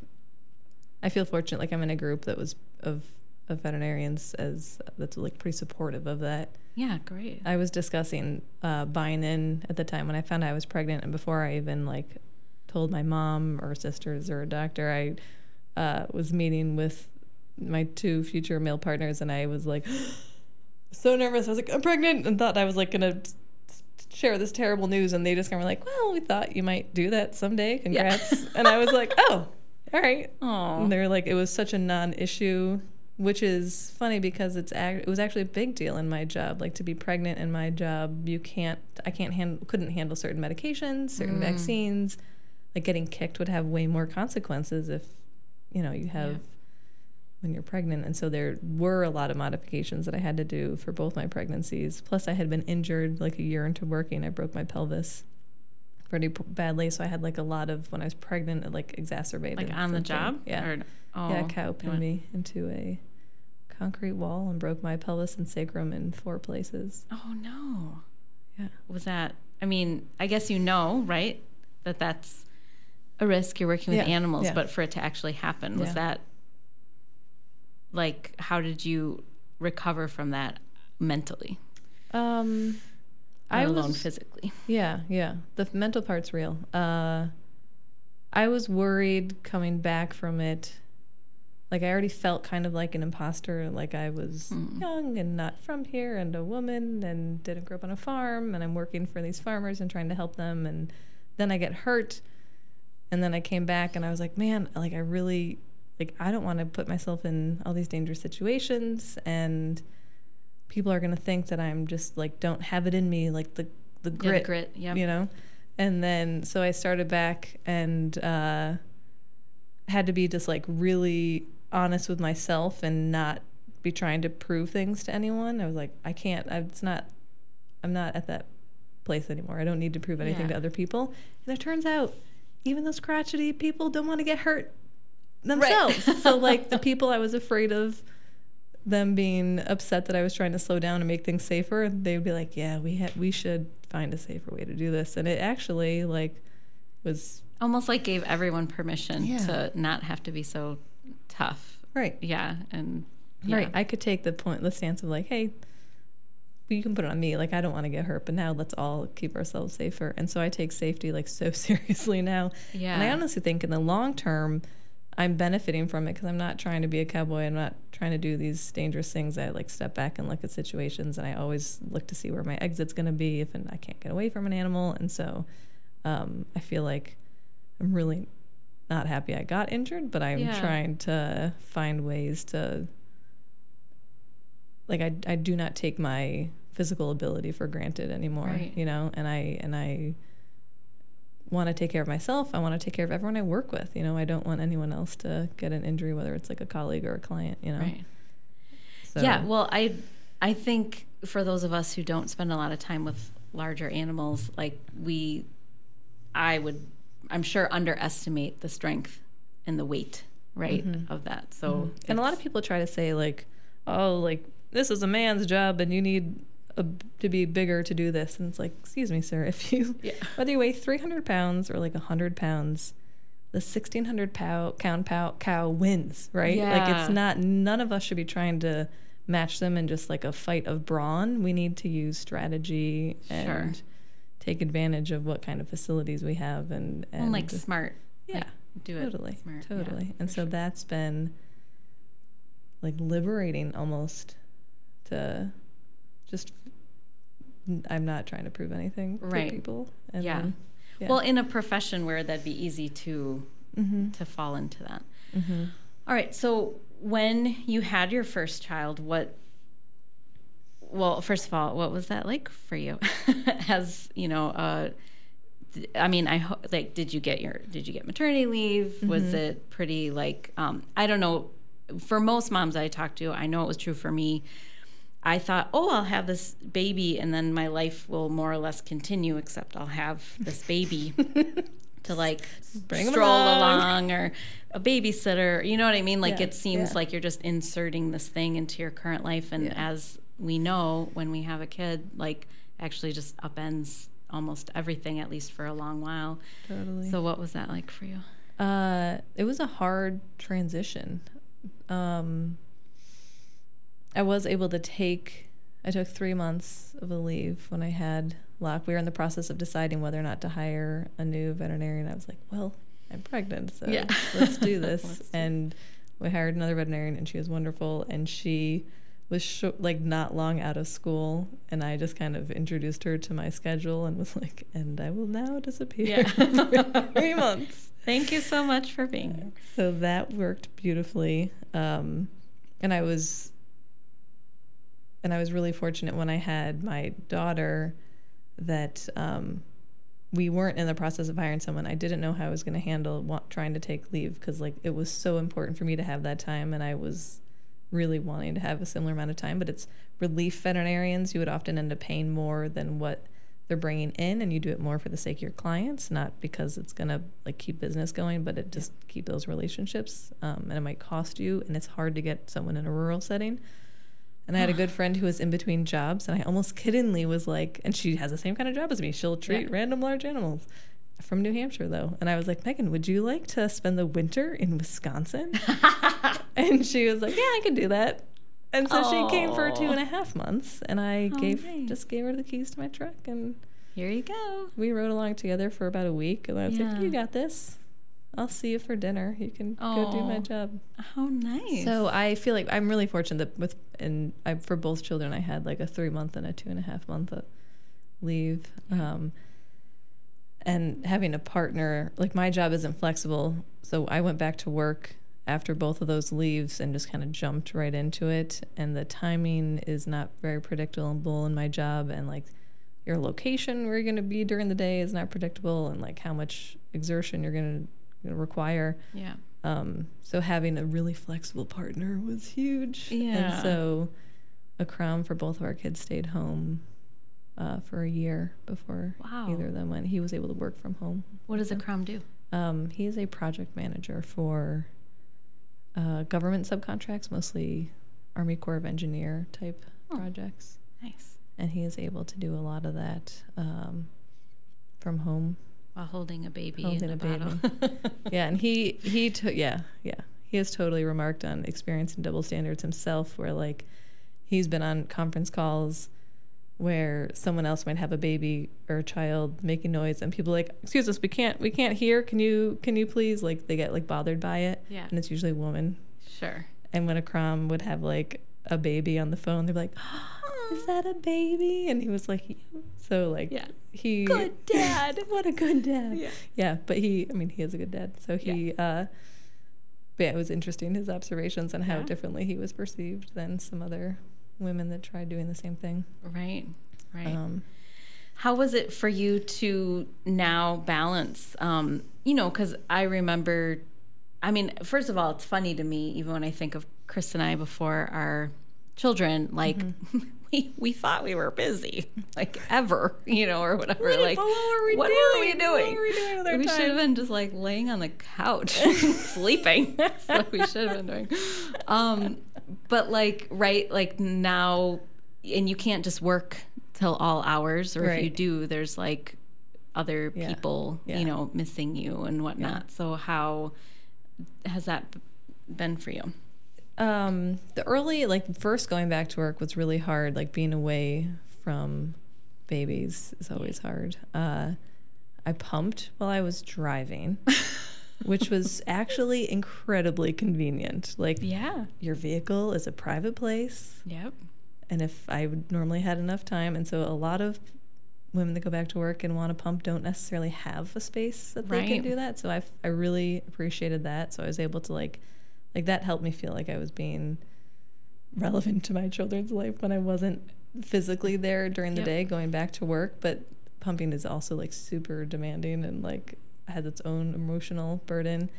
I feel fortunate. Like I'm in a group that was of of veterinarians as that's like pretty supportive of that. Yeah, great. I was discussing uh, buying in at the time when I found out I was pregnant, and before I even like told my mom or sisters or a doctor, I uh, was meeting with my two future male partners, and I was like so nervous. I was like, I'm pregnant, and thought I was like gonna share this terrible news, and they just kind of were like, Well, we thought you might do that someday. Congrats. and I was like, Oh, all right. Oh, And they're like, it was such a non-issue, which is funny because it's ac- it was actually a big deal in my job. Like to be pregnant in my job, you can't, I can't handle, couldn't handle certain medications, certain mm. vaccines. Like getting kicked would have way more consequences if, you know, you have Yeah. when you're pregnant. And so there were a lot of modifications that I had to do for both my pregnancies. Plus, I had been injured like a year into working. I broke my pelvis pretty p- badly, so I had like a lot of when I was pregnant, it like exacerbated. like on the job? Yeah. Or, oh, Yeah, a cow you pinned went- me into a concrete wall and broke my pelvis and sacrum in four places. Oh no. Yeah. Was that? I mean, I guess you know, right? That that's a risk. You're working with Yeah, animals, yeah. but for it to actually happen, was Yeah. that like how did you recover from that mentally, Um, I alone was physically? yeah, yeah. The mental part's real. Uh, I was worried coming back from it. Like I already felt kind of like an imposter. Like I was Mm. young and not from here, and a woman, and didn't grow up on a farm, and I'm working for these farmers and trying to help them, and then I get hurt, and then I came back, and I was like, man, like I really, like I don't want to put myself in all these dangerous situations, and people are gonna think that I'm just like don't have it in me, like the the Yeah, the grit, grit. Yeah. you know and then so i started back and uh had to be just like really honest with myself and not be trying to prove things to anyone i was like i can't I, it's not i'm not at that place anymore i don't need to prove anything Yeah. to other people and it turns out even those crotchety people don't want to get hurt themselves so like the people i was afraid of them being upset that I was trying to slow down and make things safer, they would be like, "Yeah, we had we should find a safer way to do this." And it actually like was Almost like gave everyone permission Yeah. to not have to be so tough. right. Yeah, and yeah. Right. I could take the point the stance of like, "Hey, you can put it on me. Like I don't want to get hurt, but now let's all keep ourselves safer." And so I take safety like so seriously now. Yeah. And I honestly think in the long term, I'm benefiting from it because I'm not trying to be a cowboy. I'm not trying to do these dangerous things. I like step back and look at situations, and I always look to see where my exit's going to be if I can't get away from an animal. And so, um, I feel like I'm really not happy I got injured, but I'm Yeah. trying to find ways to. Like I, I do not take my physical ability for granted anymore, Right. you know, and I and I want to take care of myself. I want to take care of everyone I work with. You know, I don't want anyone else to get an injury, whether it's like a colleague or a client. You know. Right. So, Yeah, well, I I think for those of us who don't spend a lot of time with larger animals, like we, I would, I'm sure, underestimate the strength and the weight, right, mm-hmm. of that. So, mm-hmm. And a lot of people try to say like, oh, like this is a man's job and you need a, to be bigger to do this. And it's like, excuse me, sir, if you Yeah. whether you weigh 300 pounds or like 100 pounds, the 1600 pow, pound pow, cow wins, right? Like it's not. None of us should be trying to match them in just like a fight of brawn. We need to use strategy and Sure. take advantage of what kind of facilities we have and and and like smart. yeah. like, do it totally smart. yeah, totally and so sure. that's been like liberating almost to just i'm not trying to prove anything Right. to people and Yeah. then, yeah. Well, in a profession where that'd be easy to mm-hmm, to fall into that. mm-hmm. All right. So when you had your first child, what? Well, first of all, what was that like for you? As you know, uh, I mean, I ho- like. Did you get your? Did you get maternity leave? Was it pretty like? Um, I don't know. For most moms I talked to, I know it was true for me. I thought, oh, I'll have this baby, and then my life will more or less continue, except I'll have this baby to like Bring stroll along. along. or a babysitter. You know what I mean? Like Yeah, it seems yeah. like you're just inserting this thing into your current life, and Yeah. as we know, when we have a kid, like actually just upends almost everything, at least for a long while. totally So, what was that like for you? Uh, it was a hard transition. Um, I was able to take. I took three months of a leave when I had Locke. We were in the process of deciding whether or not to hire a new veterinarian. I was like, "Well, I'm pregnant, so Yeah. let's do this." Let's and we hired another veterinarian, and she was wonderful. And she was sho like not long out of school, and I just kind of introduced her to my schedule and was like, "And I will now disappear Yeah. three months." Thank you so much for being here. So that worked beautifully. Um, and I was and I was really fortunate when I had my daughter that um, we weren't in the process of hiring someone. I didn't know how I was going to handle wa- trying to take leave because like it was so important for me to have that time, and I was really wanting to have a similar amount of time. But it's relief veterinarians; you would often end up paying more than what they're bringing in, and you do it more for the sake of your clients, not because it's going to like keep business going, but it just keep those relationships. Um, and it might cost you, and it's hard to get someone in a rural setting. And I had a good friend who was in between jobs, and I almost kiddingly was like, and she has the same kind of job as me. She'll treat Yeah. random large animals from New Hampshire, though. And I was like, Megan, would you like to spend the winter in Wisconsin? and she was like, Yeah, I could do that. And so she came for two and a half months, and I Oh, gave nice. just gave her the keys to my truck, and Here you go. we rode along together for about a week. And I was Yeah. like, You got this. I'll see you for dinner. You can go do my Aw. job. How nice. So I feel like I'm really fortunate that with and I, for both children I had like a three month and a two and a half month uh, leave. Um, and having a partner, like my job isn't flexible, so I went back to work after both of those leaves and just kind of jumped right into it. And the timing is not very predictable in my job, and like your location where you're going to be during the day is not predictable, and like how much exertion you're going to require. yeah. Um, so having a really flexible partner was huge. Yeah. And so Akram for both of our kids stayed home uh, for a year before Wow. either of them went. He was able to work from home. What does Akram do? Um, he is a project manager for uh, government subcontracts, mostly Army Corps of Engineer type Oh. projects. Nice. And he is able to do a lot of that um, from home. While holding a baby Holding in a, a baby. bottle. Yeah, and he he took yeah yeah he has totally remarked on experiencing double standards himself, where like he's been on conference calls where someone else might have a baby or a child making noise, and people are like, excuse us, we can't we can't hear. Can you can you please like they get like bothered by it, yeah. and it's usually a woman. Sure. And when Akram would have like a baby on the phone, they're like, oh, is that a baby? And he was like, yeah. so like Yeah. he Good dad. what a good dad. Yeah. Yeah, but he, I mean, he is a good dad. So he, uh, but yeah, it was interesting his observations on how Yeah. differently he was perceived than some other women that tried doing the same thing. Right. Right. Um, How was it for you to now balance? Um, you know, because I remember, I mean, first of all, it's funny to me, even when I think of Chris and I before our children, like we we thought we were busy, like ever, you know, or whatever. Right, like, what were we what were we doing? What were we doing we time? should have been just like laying on the couch, sleeping. That's what we should have been doing. Um, but like, right, like now, and you can't just work till all hours, or if you do, there's like other Yeah. people, Yeah. you know, missing you and whatnot. So how has that been for you? Um, the early, like first going back to work was really hard. Like being away from babies is always hard. Uh, I pumped while I was driving, which was actually incredibly convenient. Like Yeah. your vehicle is a private place, Yep. and if I would normally had enough time, and so a lot of women that go back to work and want to pump don't necessarily have a space that they can do that. So I I really appreciated that. So I was able to like like that helped me feel like I was being relevant to my children's life when I wasn't physically there during the Yep. day going back to work, but pumping is also like super demanding and like has its own emotional burden.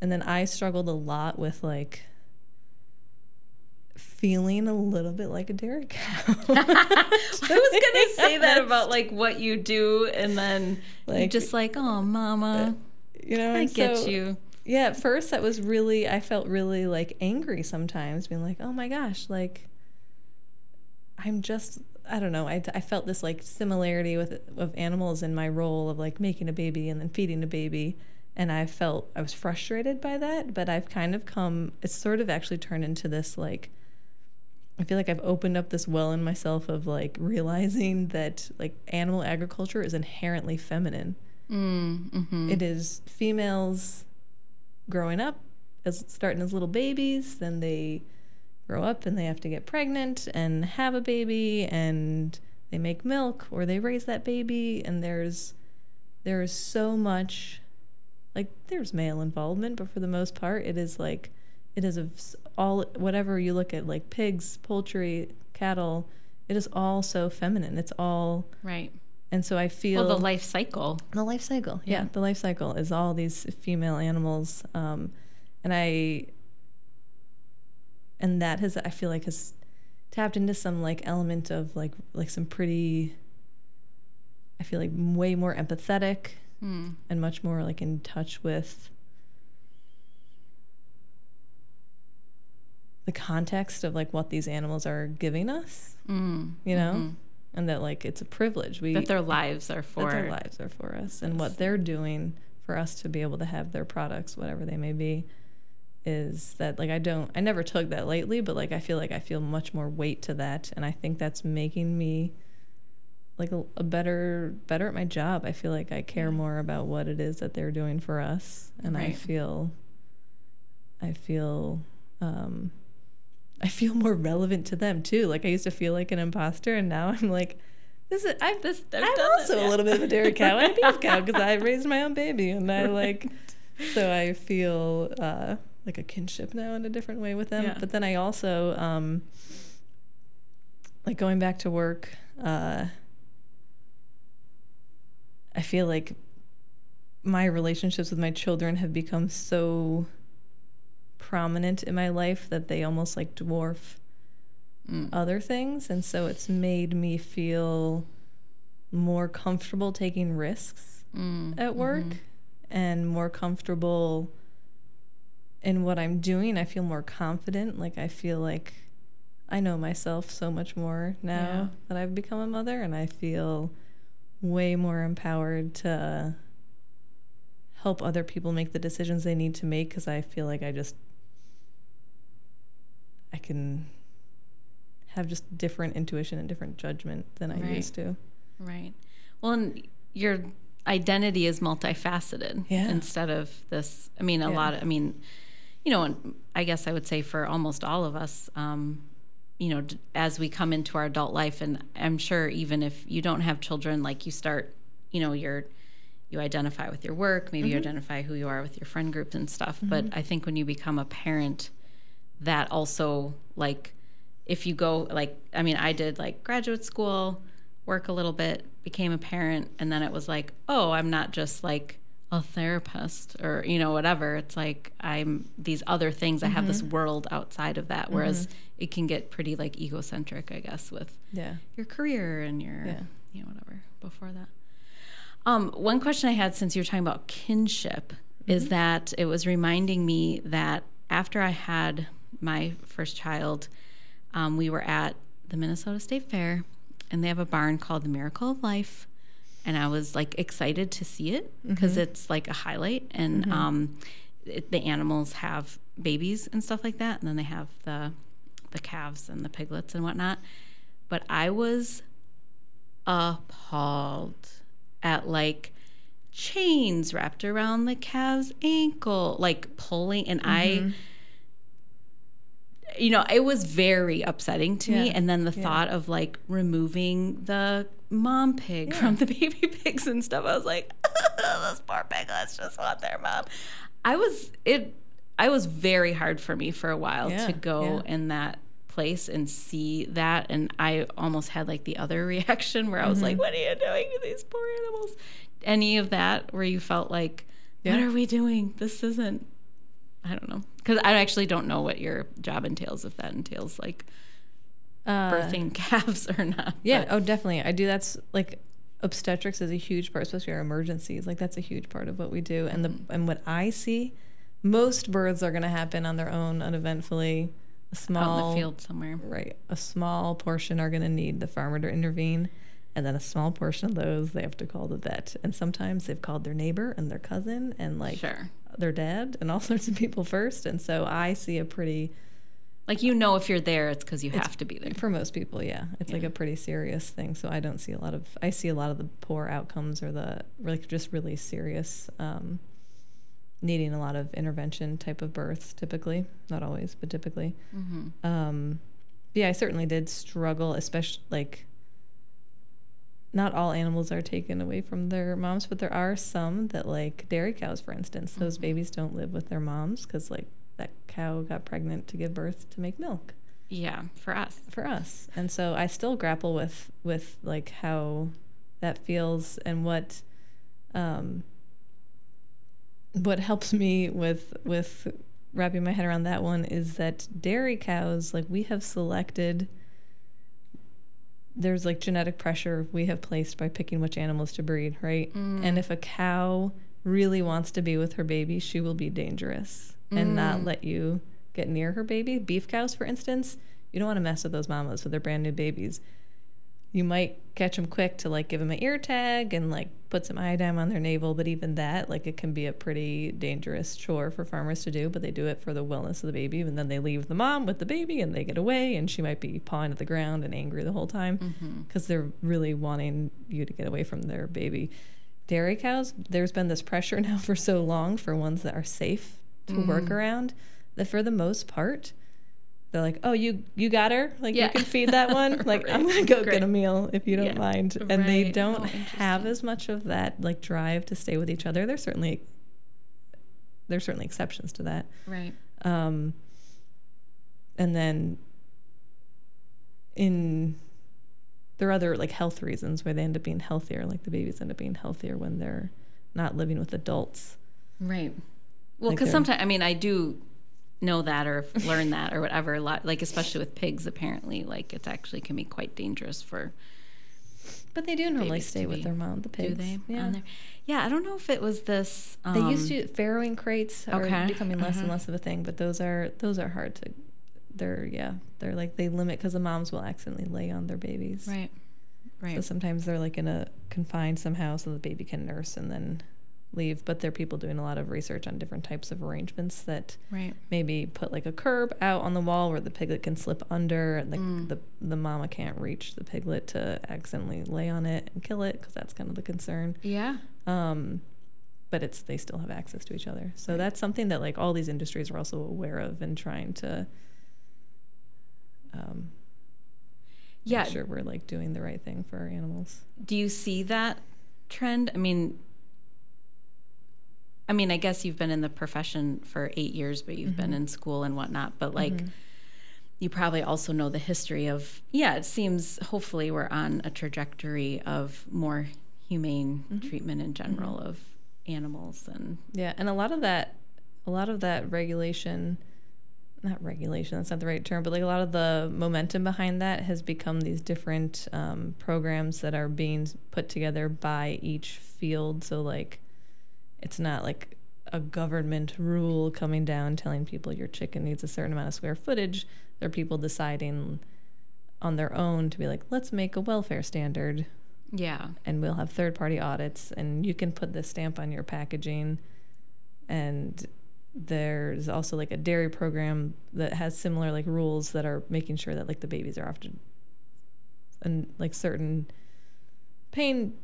And then I struggled a lot with like feeling a little bit like a dairy cow. I was gonna say that about like what you do, and then Like- just like, oh, mama, uh, you know, I get so- you. Yeah, at first that was really I felt really like angry sometimes, being like, "Oh my gosh, like I'm just I don't know. I, I felt this like similarity with of animals in my role of like making a baby and then feeding a baby, and I felt I was frustrated by that. But I've kind of come. It's sort of actually turned into this like. I feel like I've opened up this well in myself of like realizing that like animal agriculture is inherently feminine. Mm, mm-hmm. It is females growing up as starting as little babies, then they grow up and they have to get pregnant and have a baby and they make milk or they raise that baby and there's there is so much like there's male involvement, but for the most part it is like it is of all whatever you look at like pigs, poultry, cattle, it is all so feminine. It's all right. And so I feel Well, the life cycle. the life cycle, yeah. Yeah. The life cycle is all these female animals, um, and I, and that has I feel like has tapped into some like element of like like some pretty. I feel like way more empathetic Mm. and much more like in touch with the context of like what these animals are giving us, Mm. you know, Mhm. And that like it's a privilege. We That their lives are for. that their lives are for us and what they're doing for us to be able to have their products whatever they may be is that like I don't I never took that lightly but like I feel like I feel much more weight to that and I think that's making me like a, a better better at my job. I feel like I care more about what it is that they're doing for us and I feel I feel um I feel more relevant to them too. Like I used to feel like an imposter and now I'm like this is I've This, I've I'm also that, a little bit of a dairy cow and a beef cow because I raised my own baby and I like so I feel uh, like a kinship now in a different way with them. Yeah. But then I also um, like going back to work. Uh, I feel like my relationships with my children have become so prominent in my life that they almost like dwarf Mm. other things and so it's made me feel more comfortable taking risks Mm. at work and more comfortable in what I'm doing. I feel more confident. Like I feel like I know myself so much more now Yeah. that I've become a mother and I feel way more empowered to help other people make the decisions they need to make cuz I feel like I just I can have just different intuition and different judgment than I Right. used to. Right. Well, and your identity is multifaceted Yeah. instead of this. I mean, a Yeah. lot of, I mean, you know, I guess I would say for almost all of us, um, you know, as we come into our adult life, and I'm sure even if you don't have children, like you start, you know, you're, you identify with your work, maybe you identify who you are with your friend groups and stuff. But I think when you become a parent, that also like if you go like i mean i did like graduate school work a little bit became a parent and then it was like oh i'm not just like a therapist or you know whatever it's like i'm these other things i have this Mm-hmm. world outside of that whereas it can get pretty like egocentric i guess with Yeah. your career and your Yeah. you know whatever before that um, one question i had since you were talking about kinship is that it was reminding me that after i had my first child um, we were at the minnesota state fair and they have a barn called the miracle of life and i was like excited to see it because it's like a highlight and um, it, the animals have babies and stuff like that and then they have the the calves and the piglets and whatnot. But i was appalled at like chains wrapped around the calf's ankle like pulling and i you know it was very upsetting to me. And then the Yeah. thought of like removing the mom pig from the baby pigs and stuff i was like those poor piglets just want their mom. I was it i was very hard for me for a while Yeah, to go yeah. in that place and see that. And i almost had like the other reaction where i was Mm-hmm. like what are you doing to these poor animals? Any of that where you felt like what are we doing? This isn't i don't know because i actually don't know what your job entails if that entails like Uh, birthing calves or not Yeah. but- Oh, definitely. I do. That's like obstetrics is a huge part, especially our emergencies. Like that's a huge part of what we do. And the and what I see, most births are going to happen on their own, uneventfully. A small out in the field somewhere right? A small portion are going to need the farmer to intervene, and then a small portion of those they have to call the vet. And sometimes they've called their neighbor and their cousin and like sure their dad and all sorts of people first. And so I see a pretty like you know if you're there it's because you have to be there for most people, yeah, it's like a pretty serious thing. So I don't see a lot of I see a lot of the poor outcomes or the like just really serious, um, needing a lot of intervention type of births. Typically, not always, but typically. Mm-hmm. Um, yeah, I certainly did struggle, especially like. Not all animals are taken away from their moms, but there are some that, like dairy cows, for instance, those babies don't live with their moms because, like, that cow got pregnant to give birth to make milk. Yeah for us. For us. And so i still grapple with with like how that feels and what um what helps me with with wrapping my head around that one is that dairy cows like we have selected there's like genetic pressure we have placed by picking which animals to breed right? Mm. And if a cow really wants to be with her baby she will be dangerous and not mm. let you get near her baby. Beef cows for instance you don't want to mess with those mamas with their brand new babies you might catch them quick to like give them an ear tag and like put some iodine on their navel but even that like it can be a pretty dangerous chore for farmers to do but they do it for the wellness of the baby and then they leave the mom with the baby and they get away and she might be pawing at the ground and angry the whole time mm-hmm. because they're really wanting you to get away from their baby. Dairy cows there's been this pressure now for so long for ones that are safe to work mm. around that for the most part they're like, "Oh, you you got her. Like Yeah. you can feed that one. Like I'm gonna go Great. get a meal if you don't Yeah. mind." And they don't Oh, have as much of that like drive to stay with each other. There's certainly there's certainly exceptions to that. right Um, and then in there are other like health reasons where they end up being healthier. Like the babies end up being healthier when they're not living with adults. Right. Well, because they're- sometimes I mean I do know that or learn that or whatever. A lot, like especially with pigs, apparently, like it's actually can be quite dangerous for. But they do normally stay with be- their mom. The pigs. Do they? Yeah. Yeah, I don't know if it was this. Um, They used to farrowing crates are Okay, becoming less and uh-huh. less of a thing, but those are those are hard to. They're yeah, they're like they limit because the moms will accidentally lay on their babies. Right. Right. So sometimes they're like in a confined somehow, so the baby can nurse and then leave. But there are people doing a lot of research on different types of arrangements that right. maybe put like a curb out on the wall where the piglet can slip under, and the Mm. the, the mama can't reach the piglet to accidentally lay on it and kill it because that's kind of the concern. Yeah. Um, but it's they still have access to each other. So that's something that like all these industries are also aware of and trying to um, Yeah. make sure we're like doing the right thing for our animals. Do you see that trend? I mean, I mean, I guess you've been in the profession for eight years, but you've been mm-hmm. in school and whatnot. But like, mm-hmm. you probably also know the history of. Yeah, it seems. Hopefully, we're on a trajectory of more humane mm-hmm. treatment in general of animals and Yeah, and a lot of that, a lot of that regulation, not regulation, that's not the right term, but like a lot of the momentum behind that has become these different um, programs that are being put together by each field. So like, it's not like a government rule coming down telling people your chicken needs a certain amount of square footage. There are people deciding on their own to be like, let's make a welfare standard. Yeah. And we'll have third party audits and you can put this stamp on your packaging. And there's also like a dairy program that has similar like rules that are making sure that like the babies are often and like certain pain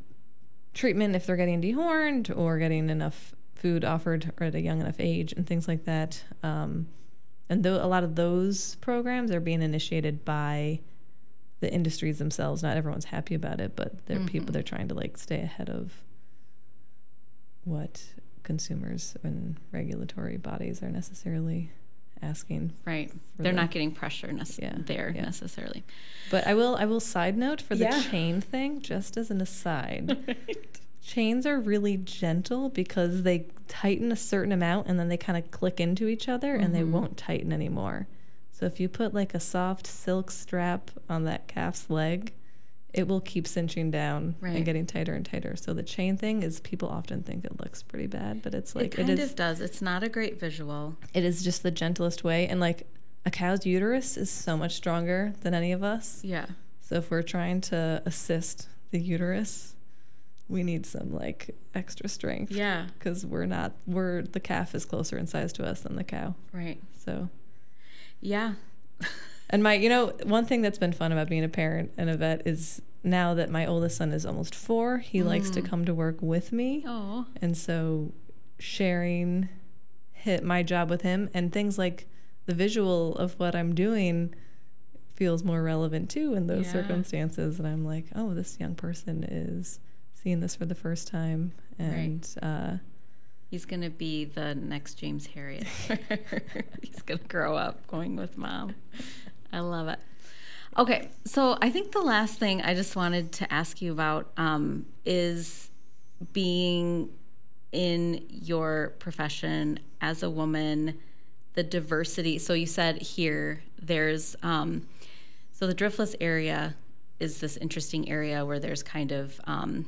treatment if they're getting dehorned or getting enough food offered at a young enough age and things like that um, and though a lot of those programs are being initiated by the industries themselves. Not everyone's happy about it, but they're people they're trying to like stay ahead of what consumers and regulatory bodies are necessarily asking. right they're the- not getting pressure Yeah, there yeah. necessarily But I will I will side note for the Yeah. chain thing, just as an aside. right. Chains are really gentle because they tighten a certain amount and then they kind of click into each other and they mm-hmm. won't tighten anymore. So if you put like a soft silk strap on that calf's leg, it will keep cinching down Right. and getting tighter and tighter. So the chain thing is people often think it looks pretty bad, but it's like it kind it is of does it's not a great visual it is just the gentlest way and like a cow's uterus is so much stronger than any of us. yeah So if we're trying to assist the uterus, we need some like extra strength. yeah Because we're not, we're, the calf is closer in size to us than the cow. right So, yeah and my, you know, one thing that's been fun about being a parent and a vet is now that my oldest son is almost four, he likes to come to work with me. oh And so sharing hit my job with him and things like the visual of what I'm doing feels more relevant too in those Yeah. circumstances. And I'm like, oh, this young person is seeing this for the first time. And uh, He's gonna be the next James Herriot. He's gonna grow up going with mom. I love it. Okay, so I think the last thing I just wanted to ask you about um, is being in your profession as a woman, the diversity. So you said here there's um, so the driftless area is this interesting area where there's kind of um,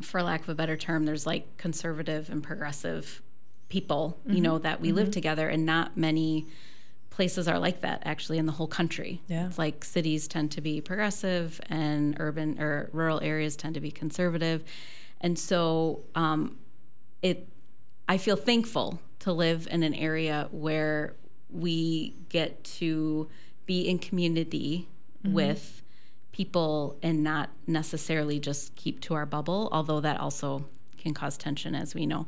for lack of a better term, there's like conservative and progressive people, you know, that we live together, and not many places are like that actually in the whole country. Yeah. It's like cities tend to be progressive and urban or rural areas tend to be conservative. And so um, it I feel thankful to live in an area where we get to be in community with people and not necessarily just keep to our bubble, although that also can cause tension, as we know.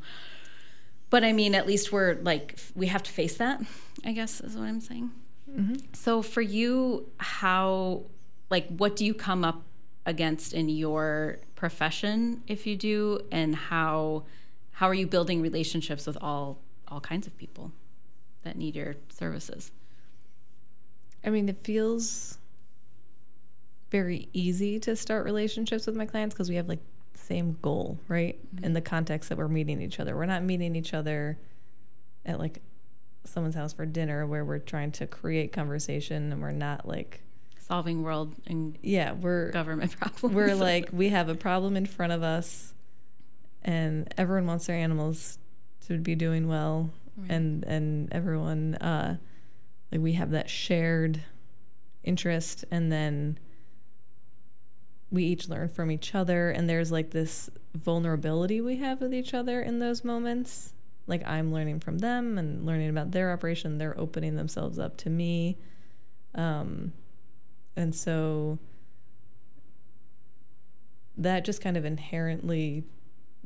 But I mean, at least we're like, we have to face that, I guess is what I'm saying. Mm-hmm. So for you, how, like, what do you come up against in your profession if you do, and how, how are you building relationships with all all kinds of people that need your services? I mean, it feels very easy to start relationships with my clients because we have like same goal, right? In the context that we're meeting each other. We're not meeting each other at like someone's house for dinner where we're trying to create conversation and we're not like, Solving world and yeah, we're government problems. we're like we have a problem in front of us and everyone wants their animals to be doing well and and everyone uh like we have that shared interest and then we each learn from each other and there's like this vulnerability we have with each other in those moments. Like i'm learning from them and learning about their operation. They're opening themselves up to me. Um and so that just kind of inherently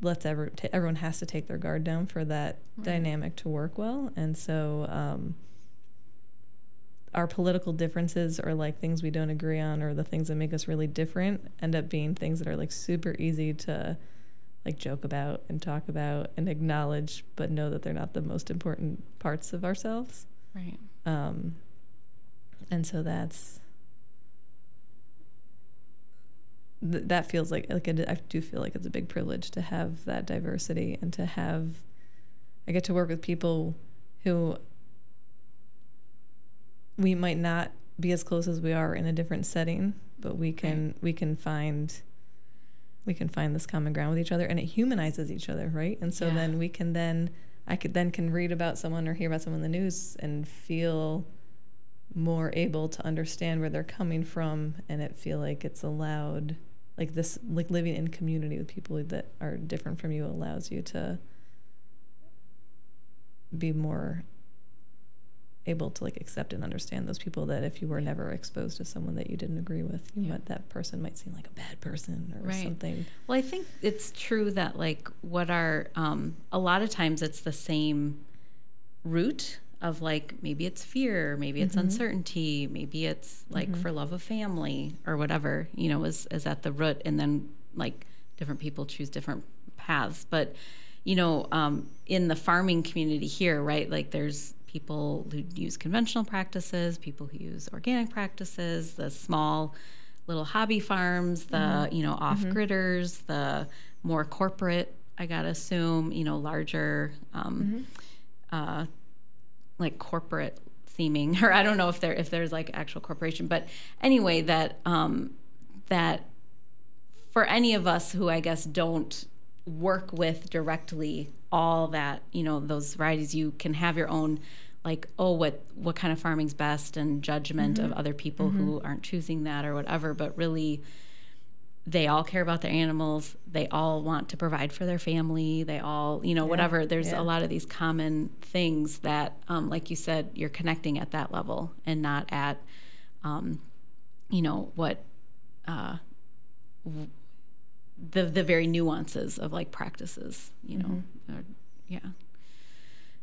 lets ever t- everyone has to take their guard down for that dynamic to work well. And so um, our political differences or like things we don't agree on or the things that make us really different end up being things that are like super easy to like joke about and talk about and acknowledge but know that they're not the most important parts of ourselves right. um, and so that's th- that feels like like I do feel like it's a big privilege to have that diversity and to have I get to work with people who we might not be as close as we are in a different setting, but we can right. we can find we can find this common ground with each other and it humanizes each other, right? And so yeah. then we can then I could then can read about someone or hear about someone in the news and feel more able to understand where they're coming from and it feel like it's allowed like this like living in community with people that are different from you allows you to be more able to like accept and understand those people that if you were never exposed to someone that you didn't agree with you yeah. might that person might seem like a bad person or right. something well i think it's true that like what are um, a lot of times it's the same root of like maybe it's fear maybe it's mm-hmm. uncertainty maybe it's like mm-hmm. for love of family or whatever you know is, is at the root and then like different people choose different paths but you know um, in the farming community here right like there's people who use conventional practices people who use organic practices the small little hobby farms the mm-hmm. you know off gridders mm-hmm. the more corporate i gotta assume you know larger um, mm-hmm. uh, like corporate seeming, or I don't know if there if there's like actual corporation, but anyway, that um, that for any of us who I guess don't work with directly all that you know those varieties, you can have your own like oh what what kind of farming's best and judgment mm-hmm. of other people mm-hmm. who aren't choosing that or whatever, but really they all care about their animals they all want to provide for their family they all you know yeah, whatever there's yeah. a lot of these common things that um, like you said you're connecting at that level and not at um, you know what uh, the the very nuances of like practices you know mm-hmm. or, yeah. yeah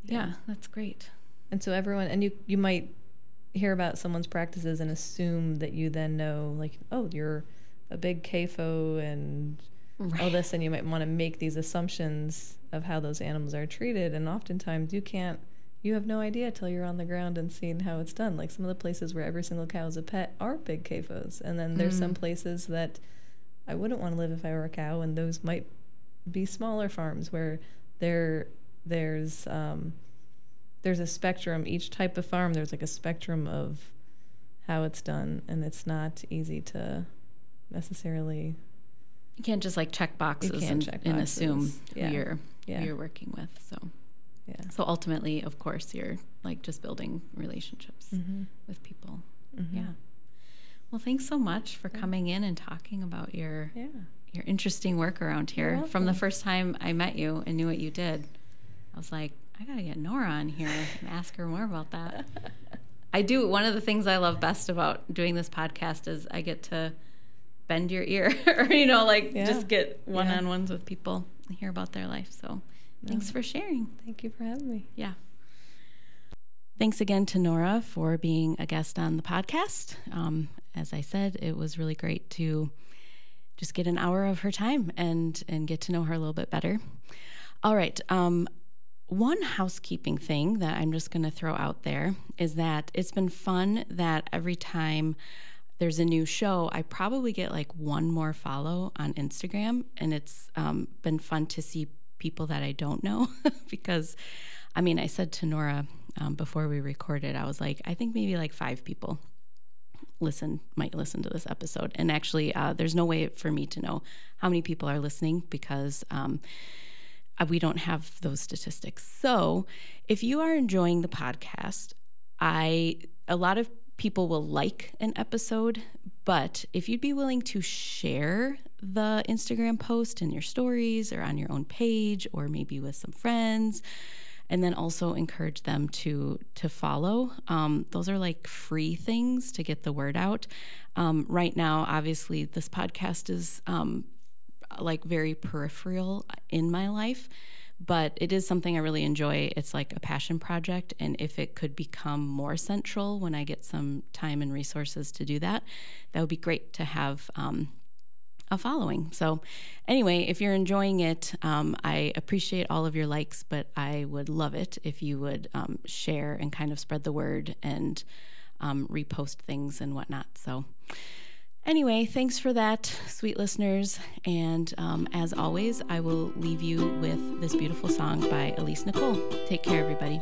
yeah that's great and so everyone and you you might hear about someone's practices and assume that you then know like oh you're a big CAFO and right. all this, and you might want to make these assumptions of how those animals are treated. And oftentimes you can't, you have no idea till you're on the ground and seeing how it's done. Like some of the places where every single cow is a pet are big CAFOs And then there's mm. some places that I wouldn't want to live if I were a cow, and those might be smaller farms where there there's um, there's a spectrum. Each type of farm, there's like a spectrum of how it's done, and it's not easy to necessarily. You can't just like check boxes and, check boxes. and, assume yeah. who you're yeah. who you're working with. So yeah. So ultimately, of course, you're like just building relationships mm-hmm. with people. Mm-hmm. Yeah. Well, thanks so much for coming in and talking about your yeah. your interesting work around here. From the first time I met you and knew what you did, I was like, I gotta get Nora on here and ask her more about that. I do. One of the things I love best about doing this podcast is I get to bend your ear or you know like yeah. just get one-on-ones with people and hear about their life so no. thanks for sharing thank you for having me yeah thanks again to nora for being a guest on the podcast um, as i said it was really great to just get an hour of her time and and get to know her a little bit better all right um, one housekeeping thing that i'm just going to throw out there is that it's been fun that every time there's a new show, I probably get like one more follow on Instagram. And it's um, been fun to see people that I don't know because, I mean, I said to Nora um, before we recorded, I was like, I think maybe like five people listen might listen to this episode. And actually uh, there's no way for me to know how many people are listening because um, uh, we don't have those statistics. So if you are enjoying the podcast i a lot of people will like an episode, but if you'd be willing to share the Instagram post in your stories or on your own page or maybe with some friends, and then also encourage them to to follow. Um, those are like free things to get the word out. Um, right now, obviously, this podcast is um, like very peripheral in my life but it is something I really enjoy. It's like a passion project. And if it could become more central when I get some time and resources to do that, that would be great to have. A following. So, anyway, if you're enjoying it, um, I appreciate all of your likes, but I would love it if you would um, share and kind of spread the word and um, repost things and whatnot. So, Anyway, thanks for that, sweet listeners. And um, as always, I will leave you with this beautiful song by Elise Nicole. Take care, everybody.